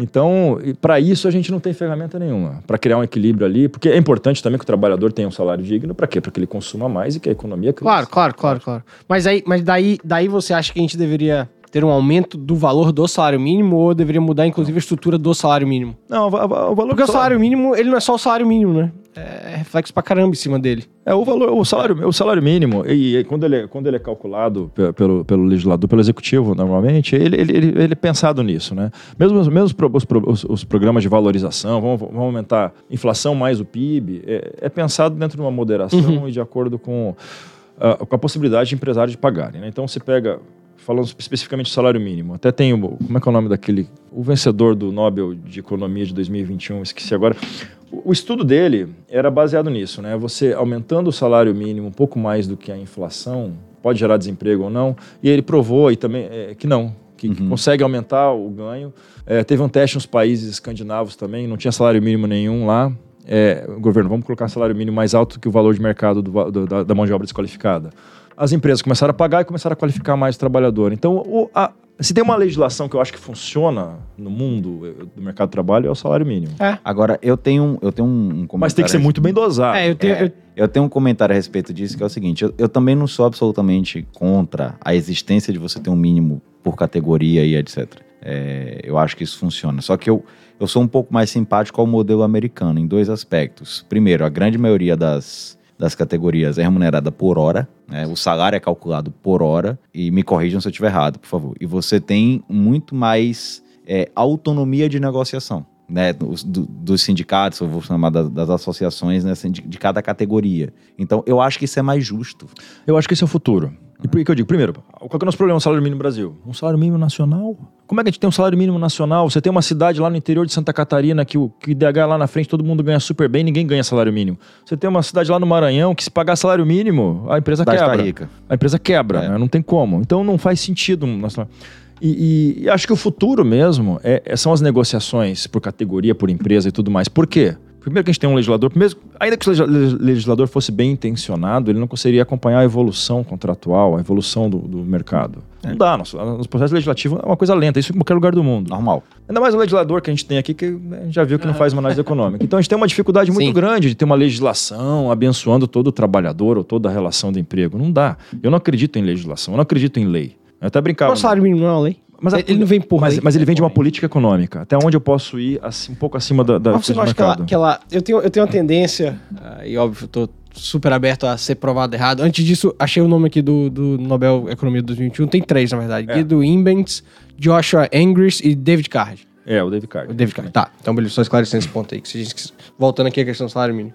Então, para isso a gente não tem ferramenta nenhuma. Para criar um equilíbrio ali, porque é importante também que o trabalhador tenha um salário digno, para quê? Para que ele consuma mais e que a economia cresça. Claro, claro, claro, claro. Mas, aí, mas daí, daí você acha que a gente deveria ter um aumento do valor do salário mínimo ou deveria mudar, inclusive, a estrutura do salário mínimo? Não, o, va- o valor Porque o do salário mínimo, ele não é só o salário mínimo, né? É reflexo pra caramba em cima dele. É o valor, o salário, o salário mínimo, e, e quando, ele, é- quando ele é calculado pe- pelo, pelo legislador, pelo executivo, normalmente, ele, ele, ele, ele é pensado nisso, né? Mesmo, os- mesmo os, os, os- programas de valorização, vamos, vamos aumentar inflação mais o PIB, é, é pensado dentro de uma moderação e de acordo com, ah, com a possibilidade de empresários de pagarem. Né? Então, você pega, falando especificamente do salário mínimo, até tem, o, como é que é o nome daquele, o vencedor do Nobel de Economia de 2021, esqueci agora, o, o estudo dele era baseado nisso, né? Você aumentando o salário mínimo um pouco mais do que a inflação, pode gerar desemprego ou não, e ele provou e também é, que não, que, que consegue aumentar o ganho. É, teve um teste nos países escandinavos também, não tinha salário mínimo nenhum lá. É, o governo, vamos colocar salário mínimo mais alto que o valor de mercado do do- da, da mão de obra desqualificada. As empresas começaram a pagar e começaram a qualificar mais o trabalhador. Então, o- a- se tem uma legislação que eu acho que funciona no mundo eh, do mercado de trabalho, é o salário mínimo. Agora, eu tenho, eu tenho um, um comentário. Mas tem que ser muito bem dosado. É, eu tenho. eu- Eu tenho um comentário a respeito disso, que é o seguinte: eu, eu também não sou absolutamente contra a existência de você ter um mínimo por categoria e etc. É, eu acho que isso funciona. Só que eu, eu sou um pouco mais simpático ao modelo americano em dois aspectos. Primeiro, a grande maioria das, das categorias é remunerada por hora, né? o salário é calculado por hora, e me corrijam se eu estiver errado, por favor. E você tem muito mais é, autonomia de negociação. Né, dos, do- dos sindicatos, eu vou chamar das, das associações né, assim, de, de cada categoria. Então, eu acho que isso é mais justo. Eu acho que esse é o futuro. E por que eu digo? Primeiro, qual que é o nosso problema no salário mínimo no Brasil? Um salário mínimo nacional? Como é que a gente tem um salário mínimo nacional? Você tem uma cidade lá no interior de Santa Catarina que o que o IDH lá na frente todo mundo ganha super bem, ninguém ganha salário mínimo. Você tem uma cidade lá no Maranhão que se pagar salário mínimo, a empresa tá quebra. rica. A empresa quebra, É. né? não tem como. Então não faz sentido. E, e- e acho que o futuro mesmo é- é- são as negociações por categoria, por empresa e tudo mais. Por quê? Primeiro que a gente tem um legislador, mesmo, ainda que o legisla- legislador fosse bem intencionado, ele não conseguiria acompanhar a evolução contratual, a evolução do, do mercado. Não dá, nosso, nosso processo legislativo é uma coisa lenta, isso em qualquer lugar do mundo. Normal. Ainda mais o legislador que a gente tem aqui, que né, a gente já viu que não faz uma análise econômica. Então a gente tem uma dificuldade muito Sim. grande de ter uma legislação abençoando todo o trabalhador ou toda a relação do emprego. Não dá. Eu não acredito em legislação, eu não acredito em lei. Eu até brincava. o salário mínimo não é uma lei. Mas a- ele não vem por mas, lei. mas ele vem de uma política econômica. Até onde eu posso ir assim, um pouco acima da, da Mas você do não acha que ela, mercado. que ela- Eu tenho, eu tenho uma tendência, ah, e óbvio, eu tô super aberto a ser provado errado. Antes disso, achei o nome aqui do, do Nobel Economia de 2021. Tem três, na verdade. É. Guido Imbens, Joshua Engris e David Card. É, o David Carter. O David Carter. Tá, então beleza, só esclarecendo esse ponto aí. Que se a gente, voltando aqui à questão do salário mínimo.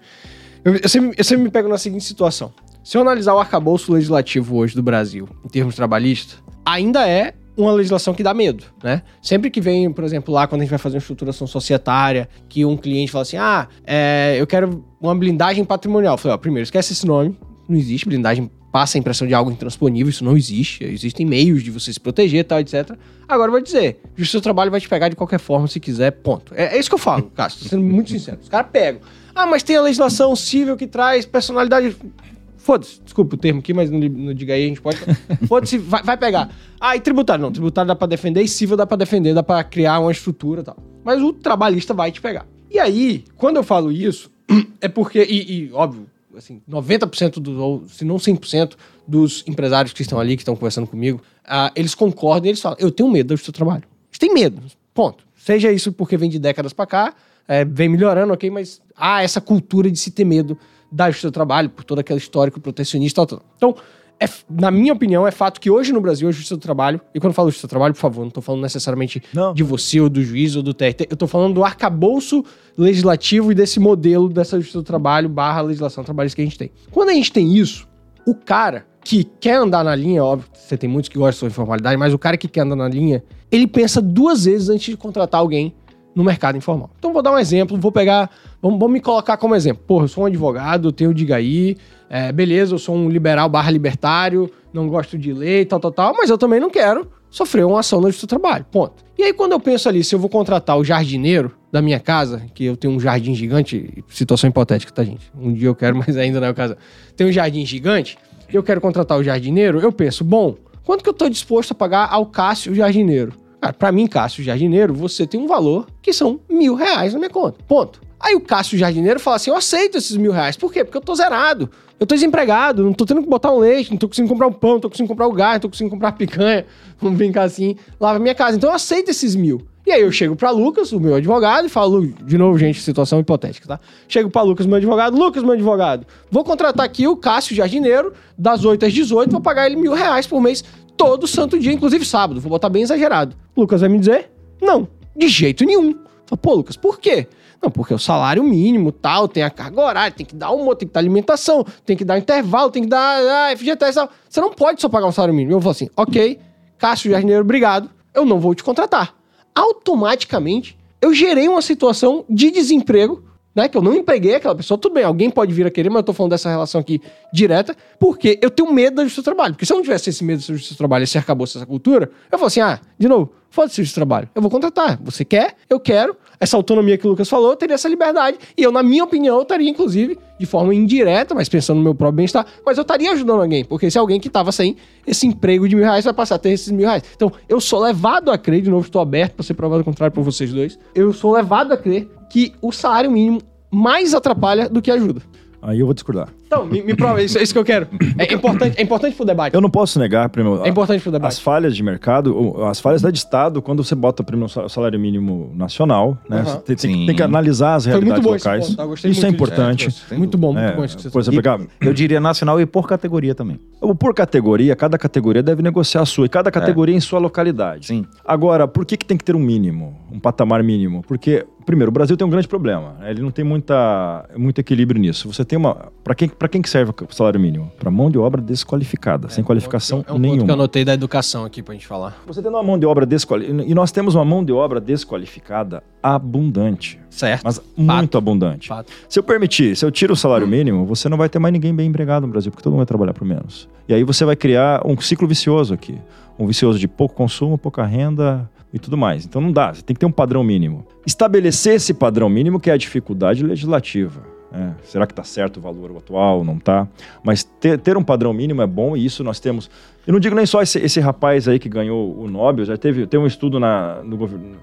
Eu, eu, sempre, eu sempre me pego na seguinte situação. Se eu analisar o arcabouço legislativo hoje do Brasil, em termos trabalhistas, ainda é uma legislação que dá medo, né? Sempre que vem, por exemplo, lá quando a gente vai fazer uma estruturação societária, que um cliente fala assim, ah, é, eu quero uma blindagem patrimonial. Eu falei, ó, primeiro, esquece esse nome, não existe blindagem, passa a impressão de algo intransponível, isso não existe, existem meios de você se proteger tal, etc. Agora eu vou dizer, o seu trabalho vai te pegar de qualquer forma se quiser, ponto. É, é isso que eu falo, Cássio, sendo muito sincero. Os caras pegam. Ah, mas tem a legislação civil que traz personalidade Foda-se, desculpa o termo aqui, mas não, não diga aí, a gente pode. Foda-se, vai, vai, pegar. Ah, e tributário? Não, tributário dá pra defender, e civil dá pra defender, dá pra criar uma estrutura e tal. Mas o trabalhista vai te pegar. E aí, quando eu falo isso, é porque, e, e óbvio, assim, 90% dos, ou se não 100% dos empresários que estão ali, que estão conversando comigo, uh, eles concordam e eles falam, eu tenho medo do seu trabalho. Eles têm medo, ponto. Seja isso porque vem de décadas para cá, é, vem melhorando, ok, mas há essa cultura de se ter medo da justiça do trabalho, por todo aquele histórico protecionista tal, tal. Então, é, na minha opinião, é fato que hoje no Brasil a justiça do trabalho, e quando eu falo justiça do trabalho, por favor, não estou falando necessariamente não. de você ou do juiz ou do TRT, eu estou falando do arcabouço legislativo e desse modelo dessa justiça do trabalho barra legislação trabalhista que a gente tem. Quando a gente tem isso, o cara que quer andar na linha, óbvio, você tem muitos que gostam de informalidade, mas o cara que quer andar na linha, ele pensa duas vezes antes de contratar alguém no mercado informal. Então vou dar um exemplo, vou pegar, vamos, vamos me colocar como exemplo. Porra, eu sou um advogado, eu tenho Digaí, é, beleza, eu sou um liberal barra libertário, não gosto de lei, tal, tal, tal, mas eu também não quero sofrer uma ação no do trabalho, ponto. E aí quando eu penso ali, se eu vou contratar o jardineiro da minha casa, que eu tenho um jardim gigante, situação hipotética, tá gente? Um dia eu quero, mas ainda não é o caso. Tem um jardim gigante, eu quero contratar o jardineiro, eu penso, bom, quanto que eu tô disposto a pagar ao Cássio o jardineiro? Cara, pra mim, Cássio Jardineiro, você tem um valor que são mil reais na minha conta. Ponto. Aí o Cássio Jardineiro fala assim: eu aceito esses mil reais. Por quê? Porque eu tô zerado. Eu tô desempregado, não tô tendo que botar um leite, não tô conseguindo comprar um pão, não tô conseguindo comprar o gás, não tô conseguindo comprar picanha. Vamos brincar assim, lava minha casa. Então eu aceito esses mil. E aí eu chego para Lucas, o meu advogado, e falo, de novo, gente, situação hipotética, tá? Chego para Lucas, meu advogado, Lucas, meu advogado, vou contratar aqui o Cássio Jardineiro, das 8 às 18, vou pagar ele mil reais por mês todo santo dia, inclusive sábado. Vou botar bem exagerado. Lucas vai me dizer? Não, de jeito nenhum. Fala, pô, Lucas, por quê? Não, porque o salário mínimo, tal, tem a carga horária, tem que dar almoço, tem que dar alimentação, tem que dar intervalo, tem que dar ah, FGTS, tal. Você não pode só pagar um salário mínimo. Eu vou assim, ok, Cássio Jardineiro, obrigado, eu não vou te contratar. Automaticamente, eu gerei uma situação de desemprego né? Que eu não empreguei aquela pessoa, tudo bem, alguém pode vir a querer, mas eu tô falando dessa relação aqui direta, porque eu tenho medo da justiça do trabalho. Porque se eu não tivesse esse medo da justiça do trabalho, acabou essa cultura, eu falo assim, ah, de novo, foda-se do trabalho. Eu vou contratar. Você quer? Eu quero. Essa autonomia que o Lucas falou, eu teria essa liberdade. E eu, na minha opinião, eu estaria, inclusive, de forma indireta, mas pensando no meu próprio bem-estar, mas eu estaria ajudando alguém. Porque se alguém que estava sem esse emprego de mil reais vai passar a ter esses mil reais. Então, eu sou levado a crer, de novo, estou aberto para ser provado o contrário por vocês dois. Eu sou levado a crer que o salário mínimo mais atrapalha do que ajuda. Aí eu vou discordar. Então, me, me prova, isso, é isso que eu quero. É importante, é importante pro debate. Eu não posso negar, primeiro, É importante pro debate. As falhas de mercado, as falhas da de Estado, quando você bota primeiro o salário mínimo nacional, né? Uhum. Você tem, tem, tem, que analisar as realidades locais. Ponto, tá? Isso é importante. É, muito bom, muito é, bom isso que você por exemplo, pegar, Eu diria nacional e por categoria também. Por categoria, cada categoria deve negociar a sua, e cada categoria é. em sua localidade. Sim. Agora, por que, que tem que ter um mínimo, um patamar mínimo? Porque primeiro, o Brasil tem um grande problema. Ele não tem muita, muito equilíbrio nisso. Você tem uma. Para quem, quem que serve o salário mínimo? Para mão de obra desqualificada, é, sem qualificação é um nenhuma. Ponto que eu anotei da educação aqui pra gente falar. Você tem uma mão de obra desqualificada. E nós temos uma mão de obra desqualificada abundante. Certo. Mas Fato. muito abundante. Fato. Se eu permitir, se eu tiro o salário mínimo, você não vai ter mais ninguém bem empregado no Brasil, porque todo mundo vai trabalhar por menos. E aí você vai criar um ciclo vicioso aqui. Um vicioso de pouco consumo, pouca renda, e tudo mais. Então não dá, você tem que ter um padrão mínimo. Estabelecer esse padrão mínimo que é a dificuldade legislativa. É, será que está certo o valor atual? Não está. Mas ter, ter, um padrão mínimo é bom e isso nós temos. Eu não digo nem só esse, esse rapaz aí que ganhou o Nobel, já teve tem um estudo na, no governo,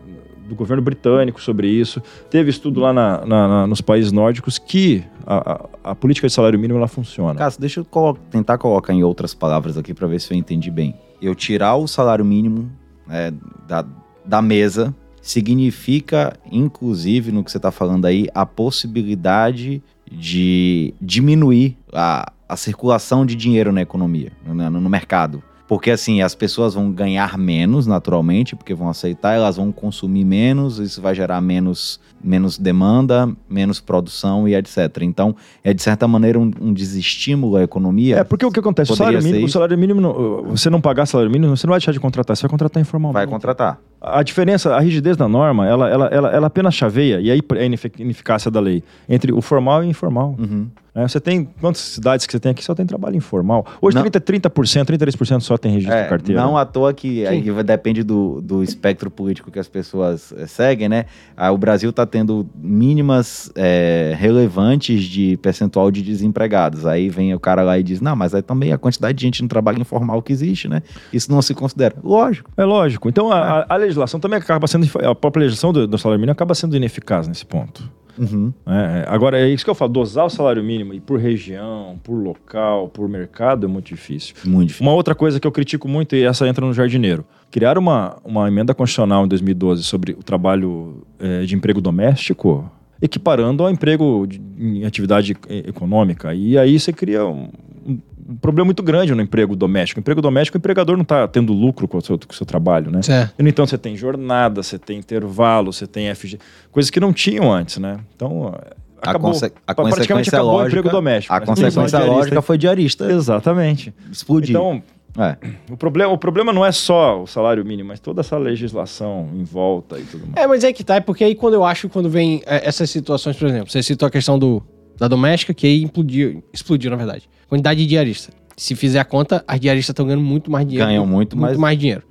do governo britânico sobre isso, teve estudo lá na, na, na, nos países nórdicos que a, a, a, política de salário mínimo ela funciona. Cássio, deixa eu colo tentar colocar em outras palavras aqui para ver se eu entendi bem. Eu tirar o salário mínimo é, da, da mesa significa, inclusive, no que você está falando aí, a possibilidade de diminuir a, a circulação de dinheiro na economia, no, no mercado. Porque assim, as pessoas vão ganhar menos naturalmente, porque vão aceitar, elas vão consumir menos, isso vai gerar menos, menos demanda, menos produção e etc. Então, é de certa maneira um, um desestímulo à economia. É, porque o que acontece? O salário mínimo, o salário mínimo, não- você não pagar salário mínimo, você não vai deixar de contratar, você vai contratar informalmente. vai contratar. A diferença, a rigidez da norma, ela, ela, ela, ela apenas chaveia, e aí é a inefic- ineficácia da lei, entre o formal e o informal. Uhum. Né? Você tem, quantas cidades que você tem aqui só tem trabalho informal? Hoje Não. 30%, 30%, 33% só tem registro É, de carteira. não à toa que aí depende do, do espectro político que as pessoas eh, seguem, né? Ah, o Brasil está tendo mínimas eh, relevantes de percentual de desempregados. Aí vem o cara lá e diz: não, mas é também a quantidade de gente no trabalho informal que existe, né? Isso não se considera. Lógico. É lógico. Então a, a- a legislação também acaba sendo, a própria legislação do, do salário mínimo acaba sendo ineficaz nesse ponto. Uhum. né? Agora, é isso que eu falo, dosar o salário mínimo e por região, por local, por mercado é muito difícil. Muito difícil. Uma outra coisa que eu critico muito, e essa entra no jardineiro. Criar uma, uma emenda constitucional em 2012 sobre o trabalho eh, de emprego doméstico, equiparando ao emprego de- em atividade eh, econômica. E aí você cria um, um- problema muito grande no emprego doméstico. O emprego doméstico, o empregador não está tendo lucro com o seu, com o seu trabalho, né? Certo. E, no entanto, você tem jornada, você tem intervalo, você tem FG, coisas que não tinham antes, né? Então, A, acabou, conse- a praticamente consequência acabou o lógica, emprego doméstico. A né? consequência Diarista. lógica foi diarista Exatamente. explodir. Então, É. o problema, o problema não é só o salário mínimo, mas toda essa legislação em volta e tudo mais. É, mas é que tá, é porque aí quando eu acho, quando vem é, essas situações, por exemplo, você citou a questão do, da doméstica, que aí implodiu, explodiu, na verdade. Quantidade de diarista. Se fizer a conta, as diaristas estão ganhando muito mais dinheiro. Ganham muito mais- mais dinheiro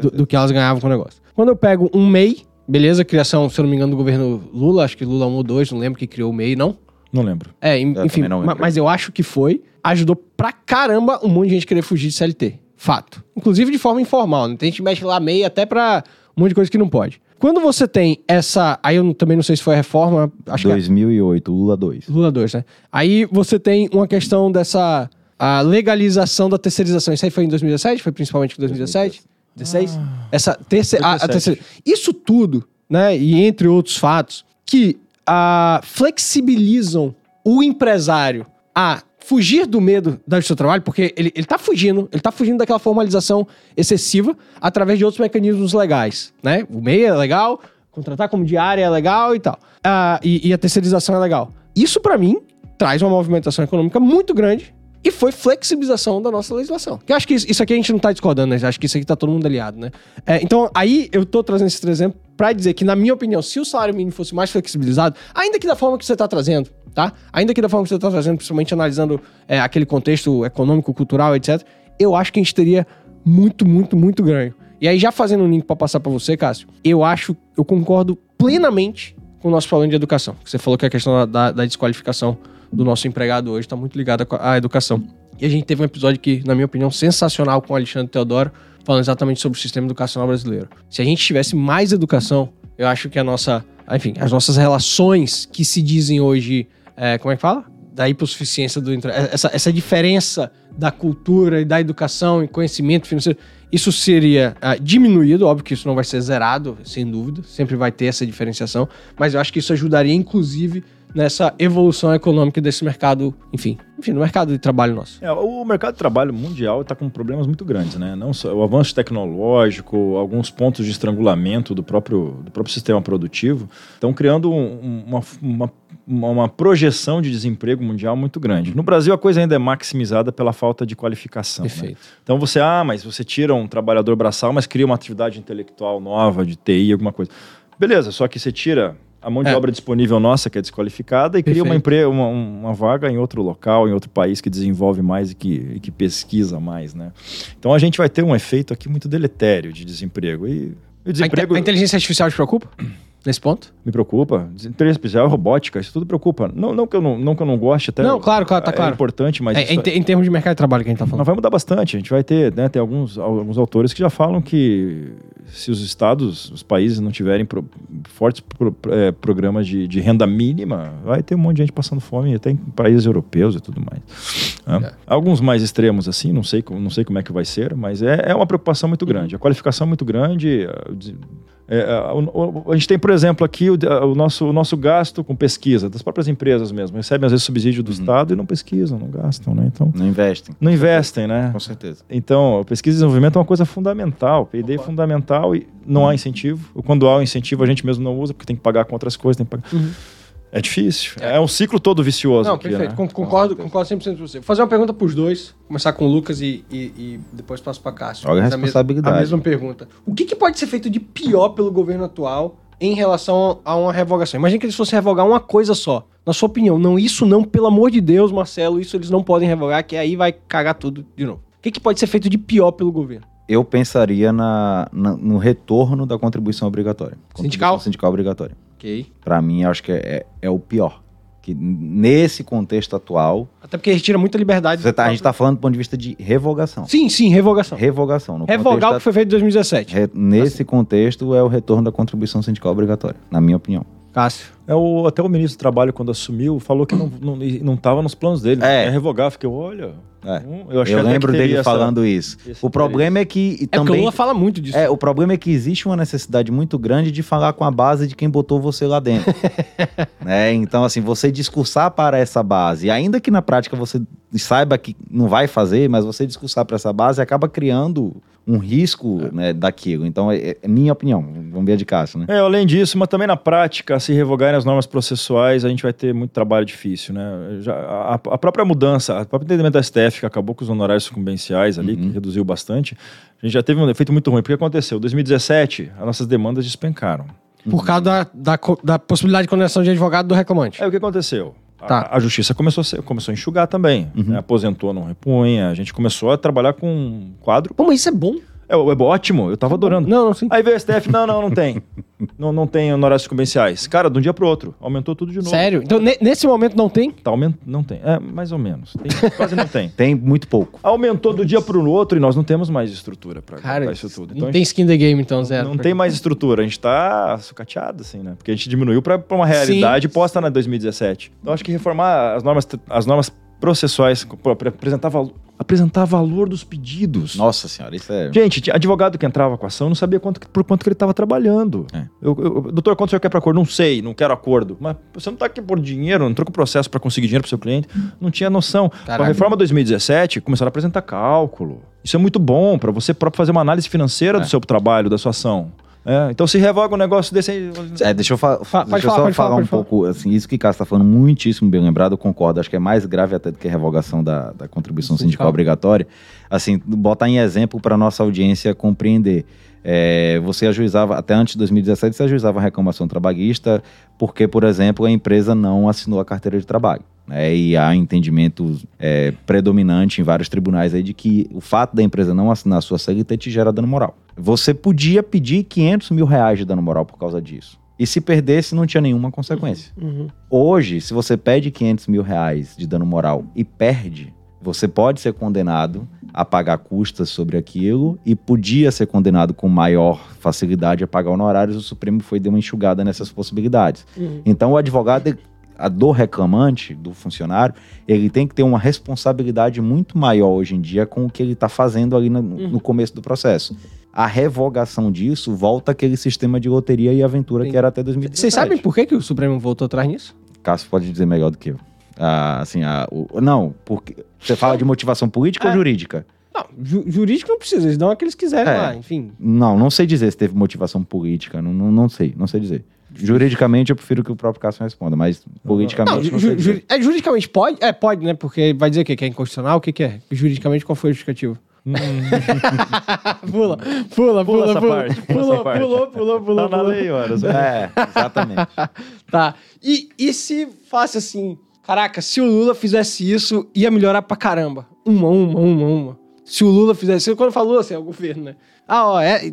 do, do que elas ganhavam com o negócio. Quando eu pego um MEI, beleza, criação, se eu não me engano, do governo Lula, acho que Lula 1 ou 2, não lembro que criou o MEI, não? Não lembro. É, Eu enfim, lembro. mas eu acho que foi. Ajudou pra caramba um monte de gente querer fugir de CLT. Fato. Inclusive de forma informal, né? Tem gente que mexe lá MEI até pra um monte de coisa que não pode. Quando você tem essa. Aí eu também não sei se foi a reforma, acho que é 2008, Lula 2. Lula 2, né? Aí você tem uma questão dessa a legalização da terceirização. Isso aí foi em 2017? Foi principalmente em 2017? 16? Essa terceira, a, a 17. terceira. Isso tudo, né? E entre outros fatos, que ah, flexibilizam o empresário a fugir do medo do seu trabalho, porque ele, ele tá fugindo, ele tá fugindo daquela formalização excessiva através de outros mecanismos legais, né? O MEI é legal, contratar como diária é legal e tal. Ah, e, e a terceirização é legal. Isso, pra mim, traz uma movimentação econômica muito grande e foi flexibilização da nossa legislação. Que eu acho que isso, aqui a gente não tá discordando, né? Acho que isso aqui tá todo mundo aliado, né? É, então, aí eu tô trazendo esse exemplo pra dizer que, na minha opinião, se o salário mínimo fosse mais flexibilizado, ainda que da forma que você tá trazendo, tá? Ainda que da forma que você tá trazendo, principalmente analisando é, aquele contexto econômico, cultural, etc., eu acho que a gente teria muito, muito, muito ganho. E aí, já fazendo um link pra passar pra você, Cássio, eu acho, eu concordo plenamente com o nosso problema de educação. Você falou que a questão da, da- da desqualificação do nosso empregado hoje está muito ligada à educação. E a gente teve um episódio que, na minha opinião, sensacional com o Alexandre Teodoro, falando exatamente sobre o sistema educacional brasileiro. Se a gente tivesse mais educação, eu acho que a nossa, enfim, as nossas relações que se dizem hoje, é, como é que fala? Da hipossuficiência do essa, essa diferença da cultura e da educação e conhecimento financeiro, isso seria ah, diminuído, óbvio que isso não vai ser zerado, sem dúvida, sempre vai ter essa diferenciação, mas eu acho que isso ajudaria, inclusive, nessa evolução econômica desse mercado, enfim, enfim, no mercado de trabalho nosso. É, o mercado de trabalho mundial está com problemas muito grandes, né? Não só o avanço tecnológico, alguns pontos de estrangulamento do próprio, do próprio sistema produtivo estão criando um- uma, uma, uma- projeção de desemprego mundial muito grande. No Brasil, a coisa ainda é maximizada pela falta de qualificação. né? Perfeito. Então você, ah, mas você tira um trabalhador braçal, mas cria uma atividade intelectual nova, de TI, alguma coisa. Beleza, só que você tira a mão de É. obra disponível nossa, que é desqualificada, e cria uma, Perfeito. empre... uma, uma vaga em outro local, em outro país que desenvolve mais e que, e que pesquisa mais, né? Então a gente vai ter um efeito aqui muito deletério de desemprego. E A, inte- desemprego a inteligência artificial te preocupa? Nesse ponto? me preocupa. Inteligência artificial, robótica, isso tudo preocupa. Não, não, que, eu não, não que eu não goste, até. Não, claro, claro, tá é claro. importante, mas. É, isso em, te- em termos de mercado de trabalho que a gente tá Mas falando. vai mudar bastante. A gente vai ter, né, tem alguns, alguns autores que já falam que se os estados, os países não tiverem pro- fortes pro- eh, programas de, de renda mínima, vai ter um monte de gente passando fome, até em países europeus e tudo mais. né? É. Alguns mais extremos assim, não sei, como- não sei como é que vai ser, mas é, é uma preocupação muito grande. A qualificação é muito grande, É, o- o- a gente tem, por exemplo, aqui o, o nosso, o nosso gasto com pesquisa, das próprias empresas mesmo. Recebem, às vezes, subsídio do Estado e não pesquisam, não gastam, né? Então, Não investem. não investem, né? Com certeza. Então, pesquisa e desenvolvimento é uma coisa fundamental. P&D é fundamental e não há incentivo. Ou Quando há um incentivo, a gente mesmo não usa, porque tem que pagar com outras coisas. Tem que pagar. É difícil. É. um ciclo todo vicioso Não, aqui, perfeito. né? Con- Concordo, concordo 100% com você. Vou fazer uma pergunta pros dois. Começar com o Lucas e, e- e depois passo pra Cássio. Olha a mes- responsabilidade. A mesma pergunta. O que, que pode ser feito de pior pelo governo atual em relação a uma revogação? Imagina que eles fossem revogar uma coisa só. Na sua opinião, não, isso não, pelo amor de Deus, Marcelo, isso eles não podem revogar, que aí vai cagar tudo de novo. O que, que pode ser feito de pior pelo governo? Eu pensaria na, na- no retorno da contribuição obrigatória. Sindical? Contribuição sindical obrigatória. Ok. Para mim, acho que é, é- é o pior. Que nesse contexto atual, Até porque retira muita liberdade. tá- a gente está falando do ponto de vista de revogação. Sim, sim, revogação. Revogação. Revogar o que foi feito em 2017. da- re- nesse contexto, é o retorno da contribuição sindical obrigatória, na minha opinião. Cássio. É o, até o ministro do Trabalho, quando assumiu, falou que não, não, não tava nos planos dele. É. É revogar. Fiquei, olha. É. hum, Eu, que lembro dele essa- falando isso. O problema é que e É porque o também Lula fala muito disso. É, o problema é que existe uma necessidade muito grande de falar com a base de quem botou você lá dentro. né? Então, assim, você discursar para essa base, ainda que na prática você saiba que não vai fazer, mas você discursar para essa base acaba criando um risco né, daquilo. Então, é, é minha opinião. Vamos ver a de Cássio, né? É, além disso, mas também na prática, se revogarem as normas processuais, a gente vai ter muito trabalho difícil, né? Já, a, a própria mudança, o próprio entendimento da STF, que acabou com os honorários sucumbenciais ali, Uhum. que reduziu bastante, a gente já teve um efeito muito ruim. Porque aconteceu? Em 2017, as nossas demandas despencaram. Por causa da, da, da possibilidade de condenação de advogado do reclamante. Aí o que aconteceu? A- Tá. A, justiça começou a, ser- começou a enxugar também. Uhum. né? Aposentou, não repunha. A gente começou a trabalhar com um quadro. Pô, mas isso é bom. É, é ótimo, eu tava adorando. Não, não, sim. Aí veio o STF, não, não, não tem. não, não tem honorários sucumbenciais. Cara, de um dia pro outro, aumentou tudo de novo. Sério? Então, ne- nesse momento não tem? Tá, aument... Não tem. É, mais ou menos. Tem- quase não tem. Tem muito pouco. Aumentou do dia pro outro e nós não temos mais estrutura pra Cara, pra isso tudo. não Então, a tem gente skin the game, então, zero. não tem mais estrutura. A gente tá sucateado, assim, né? Porque a gente diminuiu pra, pra uma realidade posta na 2017. Então, acho que reformar as normas, as normas processuais, pô, pra apresentar, valo- apresentar valor dos pedidos. Nossa senhora, isso é. Gente, advogado que entrava com a ação não sabia quanto, por quanto que ele estava trabalhando. É. Eu, eu- doutor, quanto o senhor quer para acordo? Não sei, não quero acordo. Mas você não está aqui por dinheiro, não entrou com processo para conseguir dinheiro para seu cliente. Não tinha noção. Com a Caraca. reforma 2017, começaram a apresentar cálculo. Isso é muito bom para você próprio fazer uma análise financeira É. do seu trabalho, da sua ação. É, então se revoga um negócio desse aí. É, deixa eu, fa Fa- deixa eu falar, só falar, falar um falar. pouco, assim, isso que o Cássio está falando, muitíssimo bem lembrado, eu concordo, acho que é mais grave até do que a revogação da, da contribuição Sindical. sindical obrigatória. Assim, botar em exemplo para nossa audiência compreender. É, você ajuizava, até antes de 2017, você ajuizava a reclamação trabalhista porque, por exemplo, a empresa não assinou a carteira de trabalho. né? e há entendimento é, predominante em vários tribunais aí de que o fato da empresa não assinar a sua CLT te gera dano moral. Você podia pedir 500 mil reais de dano moral por causa disso. E se perdesse, não tinha nenhuma consequência. Uhum. Hoje, se você pede 500 mil reais de dano moral e perde, você pode ser condenado a pagar custas sobre aquilo e podia ser condenado com maior facilidade a pagar honorários. O Supremo foi deu uma enxugada nessas possibilidades. Uhum. Então, o advogado a do reclamante, do funcionário, ele tem que ter uma responsabilidade muito maior hoje em dia com o que ele está fazendo ali no, no começo do processo. A revogação disso volta aquele sistema de loteria e aventura Entendi. que era até 2017. Vocês sabem por que, que o Supremo voltou atrás nisso? Cássio pode dizer melhor do que eu. Ah, assim, ah, o- não, porque você fala de motivação política É. ou jurídica? Não, ju- jurídico não precisa, eles dão aqueles que quiserem É. lá, enfim. Não, não sei dizer se teve motivação política, não, não, não sei, não sei dizer. Juridicamente eu prefiro que o próprio Cássio responda, mas politicamente Não, ju- sei ju- é, juridicamente pode? É, pode, né? Porque vai dizer o quê? Que é inconstitucional? O que, que é? Juridicamente, qual foi o justificativo? pula, pula, Pula pula, essa pula. parte, pula Pulou, essa parte. pulou, pulou, pulou, Tá na lei, horas. É, exatamente. Tá. E, e se fosse assim, caraca, se o Lula fizesse isso, ia melhorar pra caramba. Uma, uma, uma, uma. Se o Lula fizesse isso, quando fala Lula, assim, é o governo, né? Ah, ó, é.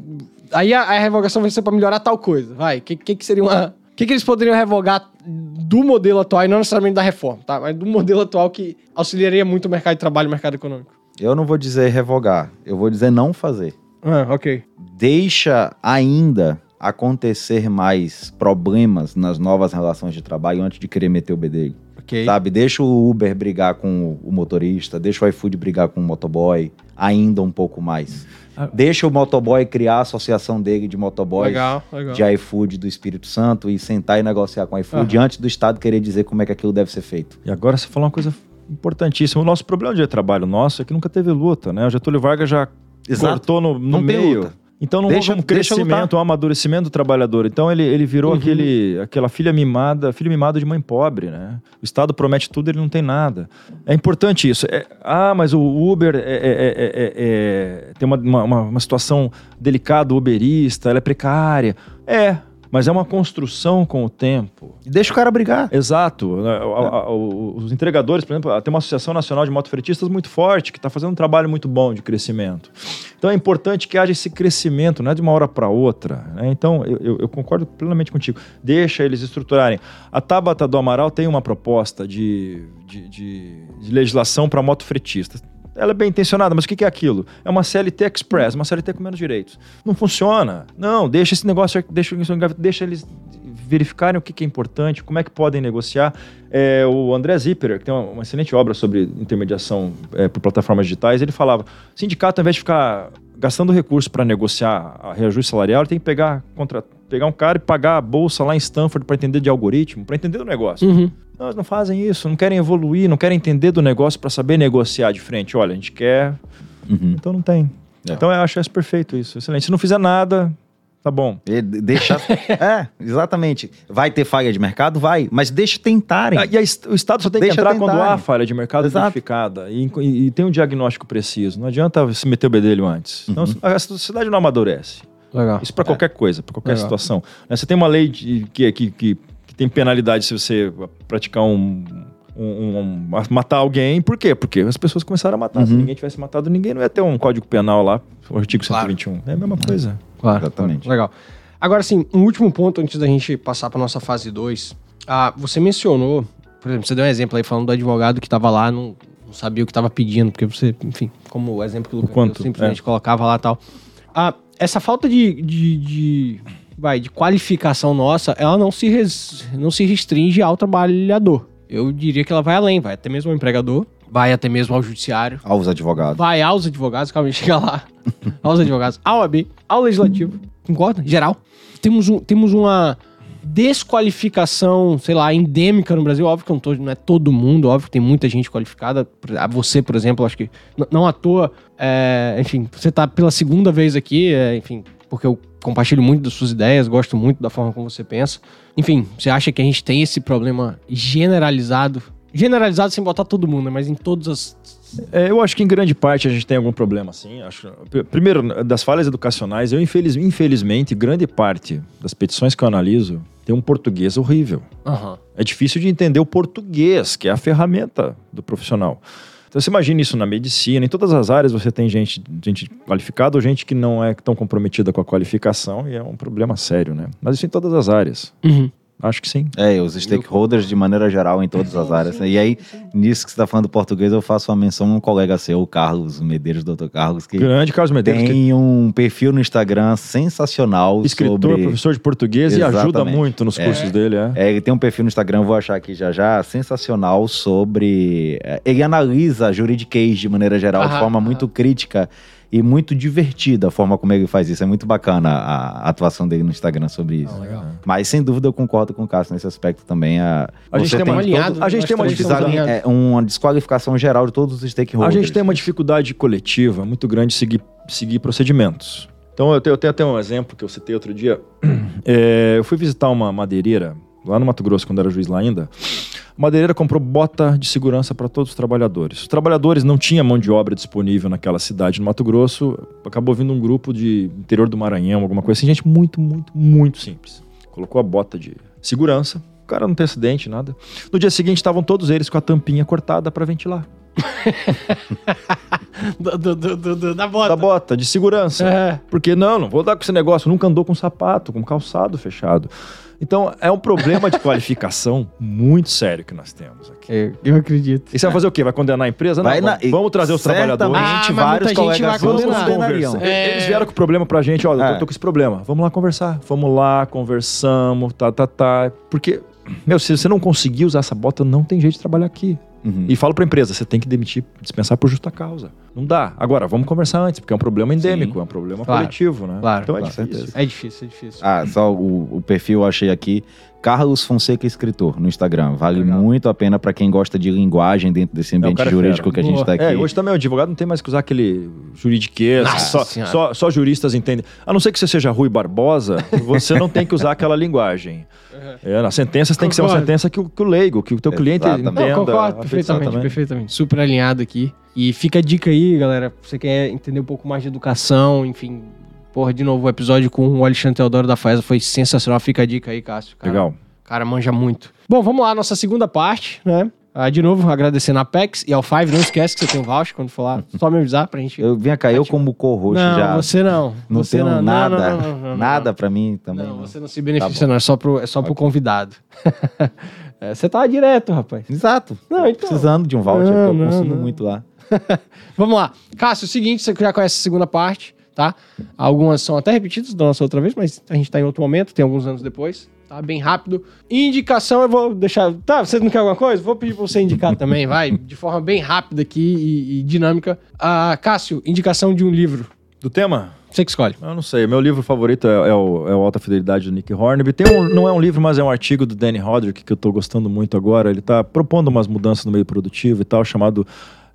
Aí a, a revogação vai ser pra melhorar tal coisa. Vai. O que, que, que seria uma. O que, que eles poderiam revogar do modelo atual, e não necessariamente da reforma, tá? Mas do modelo atual que auxiliaria muito o mercado de trabalho e o mercado econômico. Eu não vou dizer revogar, eu vou dizer não fazer. Ah, ok. Deixa ainda acontecer mais problemas nas novas relações de trabalho antes de querer meter o bedelho. Ok. Sabe, deixa o Uber brigar com o motorista, deixa o iFood brigar com o motoboy, ainda um pouco mais. Ah. Deixa o motoboy criar a associação dele de motoboys Legal, legal. de iFood do Espírito Santo e sentar e negociar com o iFood antes do Estado querer dizer como é que aquilo deve ser feito. E agora você falou uma coisa importantíssima. O nosso problema de trabalho nosso é que nunca teve luta, né? O Getúlio Vargas já Exato. cortou no, no meio. luta. Então não Deixa- houve um crescimento, um amadurecimento do trabalhador. Então ele, ele virou Uhum. aquele, aquela filha mimada, filho mimado de mãe pobre, né? O Estado promete tudo, ele não tem nada. É importante isso. É- ah, mas o Uber é- é- é- é- é- tem uma, uma, uma- uma situação delicada, uberista, ela é precária. É, mas é uma construção com o tempo. E deixa o cara brigar. Exato. O- Os entregadores, por exemplo, tem uma Associação Nacional de Motofretistas muito forte, que está fazendo um trabalho muito bom de crescimento. Então é importante que haja esse crescimento, não é de uma hora para outra. né? Então eu, eu- eu concordo plenamente contigo. Deixa eles estruturarem. A Tabata do Amaral tem uma proposta de, de, de- de legislação para motofretistas. Ela é bem intencionada, mas o que é aquilo? É uma CLT Express, uma CLT com menos direitos. Não funciona. Não, deixa esse negócio, deixa, deixa eles verificarem o que é importante, como é que podem negociar. É, o André Zipperer, que tem uma, uma excelente obra sobre intermediação é, por plataformas digitais, ele falava: sindicato, ao invés de ficar gastando recurso para negociar a reajuste salarial, tem que pegar, contra, pegar um cara e pagar a bolsa lá em Stanford para entender de algoritmo, para entender do negócio. Uhum. Não, eles não fazem isso, não querem evoluir, não querem entender do negócio para saber negociar de frente. Olha, a gente quer, Uhum. então não tem. É. Então eu acho isso perfeito isso, excelente. Se não fizer nada, tá bom. E de- Deixar... é, exatamente. Vai ter falha de mercado? Vai. Mas deixa tentarem. Ah, E a o Estado só tem Deixa que entrar quando tentarem. há falha de mercado Exato. identificada e, e- e tem um diagnóstico preciso. Não adianta se meter o bedelho antes. Então, a sociedade não amadurece. Legal. Isso para qualquer coisa, para qualquer Legal. situação. Né, Você tem uma lei de- que, que, que tem penalidade se você praticar um, um- um- matar alguém. Por quê? Porque as pessoas começaram a matar. Se Uhum. ninguém tivesse matado ninguém, não ia ter um código penal lá, o artigo Claro. 121. É a mesma coisa. Claro. Exatamente. Legal. Agora, assim, um último ponto antes da gente passar para nossa fase 2. Ah, você mencionou, por exemplo, você deu um exemplo aí falando do advogado que estava lá, não, não sabia o que estava pedindo, porque você, enfim, como o exemplo que o Lucas deu, simplesmente colocava lá e tal. Ah, essa falta de, de, de- vai, de qualificação nossa, ela não se, res- não se restringe ao trabalhador. Eu diria que ela vai além, vai até mesmo ao empregador, vai até mesmo ao judiciário, Aos advogados. vai aos advogados, calma, chega lá. aos advogados, ao AB, ao legislativo, concorda? Geral. Temos, um, temos uma desqualificação, sei lá, endêmica no Brasil. Óbvio que não, tô- não é todo mundo, óbvio que tem muita gente qualificada. A Você, por exemplo, acho que não à toa, é, enfim, você tá pela segunda vez aqui, é, enfim, porque eu compartilho muito das suas ideias, gosto muito da forma como você pensa. Enfim, você acha que a gente tem esse problema generalizado? Generalizado sem botar todo mundo, né? mas em todas as É, eu acho que em grande parte a gente tem algum problema, sim. Acho, pr- primeiro, das falhas educacionais, eu infeliz, infelizmente, grande parte das petições que eu analiso tem um português horrível. Aham. É difícil de entender o português, que é a ferramenta do profissional. Então você imagina isso na medicina, em todas as áreas você tem gente, gente qualificada ou gente que não é tão comprometida com a qualificação e é um problema sério, né? Mas isso em todas as áreas. Uhum. Acho que sim. É, os stakeholders de maneira geral em todas as áreas. né? E aí, nisso que você está falando do português, eu faço uma menção a um colega seu, o Carlos Medeiros, doutor Carlos, que Grande Carlos Medeiros, que tem um perfil no Instagram sensacional escritor, sobre... professor de português e ajuda Exatamente. muito nos É. cursos dele, é. É, ele tem um perfil no Instagram, eu vou achar aqui já já, sensacional sobre. é, Ele analisa a juridiquês de maneira geral, de Aham, forma aham. muito crítica e muito divertida a forma como ele faz isso. É muito bacana a, a atuação dele no Instagram sobre isso. Mas sem dúvida eu concordo com o Cássio nesse aspecto também. A, A gente você tem uma- alinhado, a gente tem uma dificuldade. é, uma desqualificação geral de todos os A stakeholders. gente tem uma dificuldade coletiva muito grande de seguir, seguir procedimentos. Então, eu tenho, eu tenho até um exemplo que eu citei outro dia. É, eu fui visitar uma madeireira lá no Mato Grosso, quando era juiz lá ainda. A madeireira comprou bota de segurança para todos os trabalhadores. Os trabalhadores não tinham mão de obra disponível naquela cidade no Mato Grosso. Acabou vindo um grupo de interior do Maranhão, alguma coisa assim. Gente muito, muito, muito simples. Colocou a bota de segurança. O cara não tem acidente, nada. No dia seguinte, estavam todos eles com a tampinha cortada para ventilar. Do- do- do- da bota. Da bota de segurança. É. Porque não, não vou dar com esse negócio. Nunca andou com sapato, com calçado fechado. Então, é um problema de qualificação muito sério que nós temos aqui. É, eu acredito. E você vai fazer o quê? Vai condenar a empresa? Não, Vai na- vamos, vamos trazer os trabalhadores. Ah, vários muita gente colegas vai condenar. É. Eles vieram com o problema pra gente, olha, eu É. tô, tô com esse problema. Vamos lá conversar. Vamos lá, conversamos, tá, tá, tá. Porque, meu, se você não conseguir usar essa bota, não tem jeito de trabalhar aqui. Uhum. E falo pra empresa, você tem que demitir, dispensar por justa causa. Não dá. Agora, vamos conversar antes, porque é um problema endêmico, Sim. é um problema Claro. coletivo, né? Claro, então é claro. difícil. É difícil, é difícil. Ah, só o, o perfil eu achei aqui. Carlos Fonseca Escritor no Instagram. Vale Legal. muito a pena para quem gosta de linguagem dentro desse ambiente é jurídico fera. que a gente está aqui. É, hoje também o advogado não tem mais que usar aquele juridiquês, só, só, só juristas entendem. A não ser que você seja Rui Barbosa, você não tem que usar aquela linguagem. É, nas sentenças tem que ser uma sentença que o, que o leigo, que o teu cliente Exatamente. entenda. Não, concordo perfeitamente, perfeitamente. Super alinhado aqui. E fica a dica aí, galera. Se você quer entender um pouco mais de educação, enfim. Porra, de novo, o episódio com o Alexandre Teodoro da FAESA foi sensacional. Fica a dica aí, Cássio. Cara, Legal. O cara manja muito. Bom, vamos lá, nossa segunda parte, né? Ah, de novo, agradecendo a Apex e ao Five. Não esquece que você tem um voucher quando for lá. Só me avisar pra gente. Eu vim cá, eu como co-host não, já. você não. Não você tenho não. Nada, não, não, não, nada para mim também. Não, você não se beneficia, Tá não. É só pro, é só pro convidado. É, você tá direto, rapaz. Exato. Não, então- Precisando de um voucher, Não, porque eu consumo muito lá. Vamos lá. Cássio, é o seguinte, você já conhece a segunda parte, tá? Algumas são até repetidas da nossa outra vez, mas a gente tá em outro momento, tem alguns anos depois, tá? Bem rápido. Indicação, eu vou deixar... Tá, você não quer alguma coisa? Vou pedir pra você indicar também, vai. De forma bem rápida aqui e, e dinâmica. Ah, Cássio, indicação de um livro. Do tema? Você que escolhe. Eu não sei. Meu livro favorito é, é o, é o Alta Fidelidade do Nick Hornby. Tem um, não é um livro, mas é um artigo do Danny Hodrick que eu tô gostando muito agora. Ele tá propondo umas mudanças no meio produtivo e tal, chamado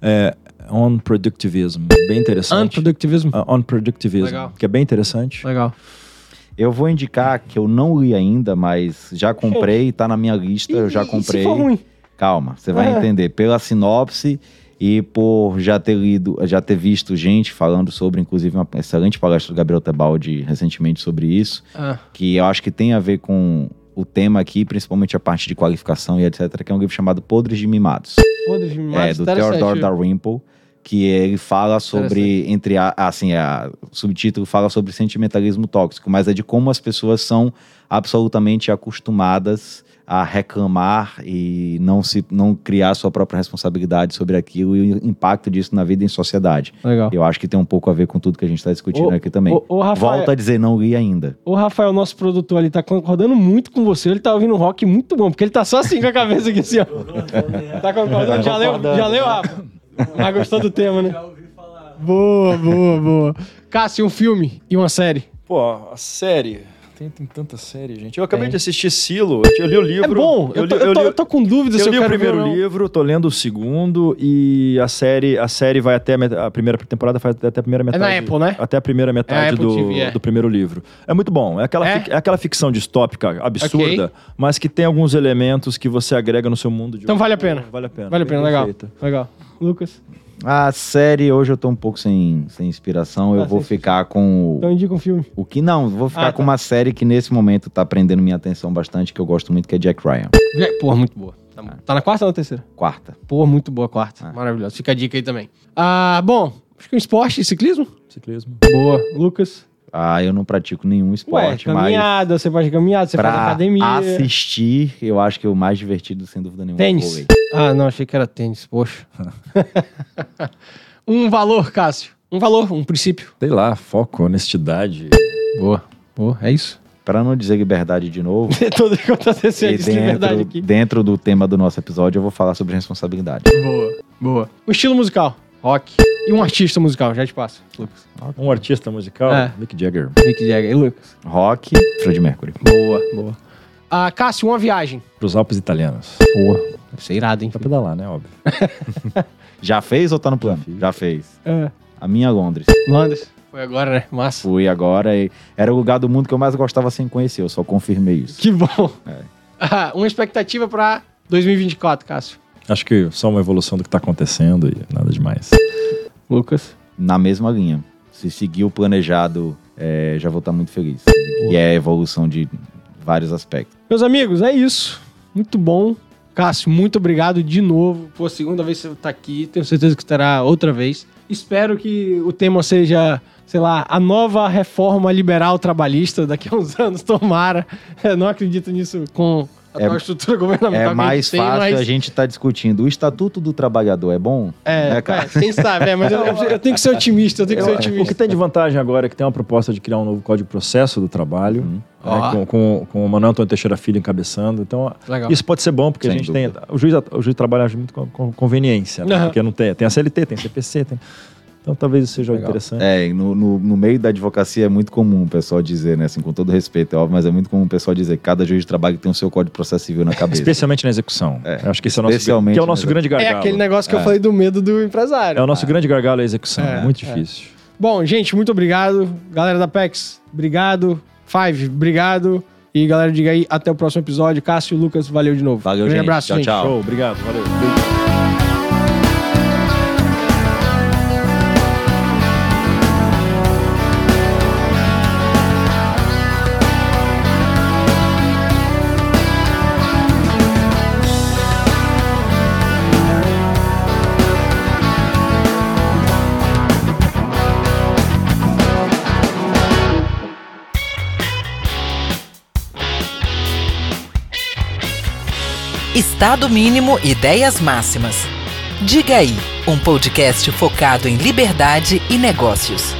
é, On Productivism. Bem interessante. Unproductivismo. Uh, on Productivism, Legal. que é bem interessante. Legal. Eu vou indicar que eu não li ainda, mas já comprei, tá na minha lista, eu já E- e comprei. se for ruim? Calma, você vai É. entender. Pela sinopse e por já ter lido, já ter visto gente falando sobre, inclusive uma excelente palestra do Gabriel Tebaldi recentemente sobre isso, Ah, que eu acho que tem a ver com o tema aqui, principalmente a parte de qualificação e etc, que é um livro chamado Podres de Mimados. foda-se, É, mas do interessante. Theodore Dalrymple, que ele fala sobre, entre a, assim, a, o subtítulo fala sobre sentimentalismo tóxico, mas é de como as pessoas são absolutamente acostumadas a reclamar e não se não criar sua própria responsabilidade sobre aquilo e o impacto disso na vida em sociedade. Legal. Eu acho que tem um pouco a ver com tudo que a gente está discutindo Ô, aqui também. ô, ô, Rafael- Volto a dizer, não li ainda. O Rafael, nosso produtor ali, tá concordando muito com você. Ele tá ouvindo um rock muito bom, porque ele tá só assim com a cabeça aqui, assim, ó. Tá concordando? Já leu, já leu, Rafa? Mas gostou do tema, né? Boa, boa, boa. Cássio, um filme e uma série. Pô, a série. Tem, tem tanta série, gente. Eu acabei Tem. de assistir Silo. Eu li o livro. É bom. Eu, li- tô, eu, tô, li- eu tô com dúvida se eu eu li o primeiro livro, tô lendo o segundo e a série, a série vai até a, a primeira temporada vai até a primeira metade. na Apple, né? Até a primeira metade Apple do, TV, é. do primeiro livro. É muito bom. É aquela, É? é aquela ficção distópica absurda, mas que tem alguns elementos que você agrega no seu mundo. De Então vale a pena. Vale a pena. Vale a pena, legal. Legal. Lucas, A série, hoje eu tô um pouco sem, sem inspiração, eu Ah, vou ficar com o- então indica um filme. O que não, vou ficar Ah, com tá. uma série que nesse momento tá prendendo minha atenção bastante, que eu gosto muito, que é Jack Ryan. Porra, muito boa. Tá, bom. Tá na quarta ou na terceira? Quarta. Porra, muito boa quarta. Ah. Maravilhoso. Fica a dica aí também. Ah, bom, acho que um esporte e ciclismo. Ciclismo. Boa. Lucas. Ah, eu não pratico nenhum Ué, esporte, mas caminhada, você pode caminhada, você faz academia. assistir, eu acho que o mais divertido, sem dúvida nenhuma, é o Tênis. Ah, não, achei que era tênis, poxa. um valor, Cássio. Um valor, um princípio. Sei lá, foco, honestidade. Boa. Boa, é isso. Pra não dizer liberdade de novo, Tudo que aconteceu e de liberdade dentro, aqui. dentro do tema do nosso episódio, eu vou falar sobre responsabilidade. Boa, boa. Um estilo musical, rock. E um artista musical, já te passo, Lucas. Um artista musical, É. Mick Jagger. Mick Jagger. E Lucas? Rock, Fred Mercury. Boa, boa. Ah, Cássio, uma viagem. Pros Alpes italianos. Boa. Deve ser irado, hein? Pra pedalar, né? Óbvio. Já fez ou tá no plano? Já fez. É. A minha Londres. Londres. Foi agora, né? Massa. Fui agora e era o lugar do mundo que eu mais gostava sem conhecer, eu só confirmei isso. Que bom. É. Ah, uma expectativa pra 2024, Cássio. Acho que só uma evolução do que tá acontecendo e nada demais. Lucas. na mesma linha. Se seguir o planejado, é, já vou estar muito feliz. E é a evolução de vários aspectos. Meus amigos, é isso. Muito bom. Cássio, muito obrigado de novo. Pô, segunda vez que você tá aqui. Tenho certeza que estará outra vez. Espero que o tema seja, sei lá, a nova reforma liberal trabalhista daqui a uns anos, tomara. Eu não acredito nisso com a É- atual estrutura governamental É que mais a gente tem, fácil mas... a gente estar discutindo. O Estatuto do Trabalhador é bom? É, Né, cara? é, quem sabe, é, mas eu, eu- eu tenho que ser otimista, eu tenho que ser O que otimista. tem de vantagem agora é que tem uma proposta de criar um novo código de processo do trabalho, Uhum. né, Ó. com, com, com o Manuel Antônio Teixeira Filho encabeçando. Então, Legal. isso pode ser bom, porque Sem a gente dúvida. tem. O juiz, o juiz trabalha muito com, com conveniência, né? Aham. porque não tem. Tem a CLT, tem CPC, tem. Então talvez isso seja Legal. interessante. É, e no, no, no meio da advocacia é muito comum o pessoal dizer, né? Assim, com todo respeito, é óbvio, mas é muito comum o pessoal dizer que cada juiz de trabalho tem o seu código de processo civil na cabeça. Especialmente na execução. É, Eu acho que esse é o nosso, especialmente que é o nosso grande É gargalo. aquele negócio que eu É. falei do medo do empresário. É o nosso grande gargalo a execução. É, muito é. difícil. Bom, gente, muito obrigado. Galera da PEX, obrigado. Five, obrigado. E galera, diga aí, até o próximo episódio. Cássio e Lucas, valeu de novo. Valeu, Grande gente. abraço, Tchau, gente. tchau. Show, obrigado, valeu. Estado mínimo ideias máximas. Diga aí, um podcast focado em liberdade e negócios.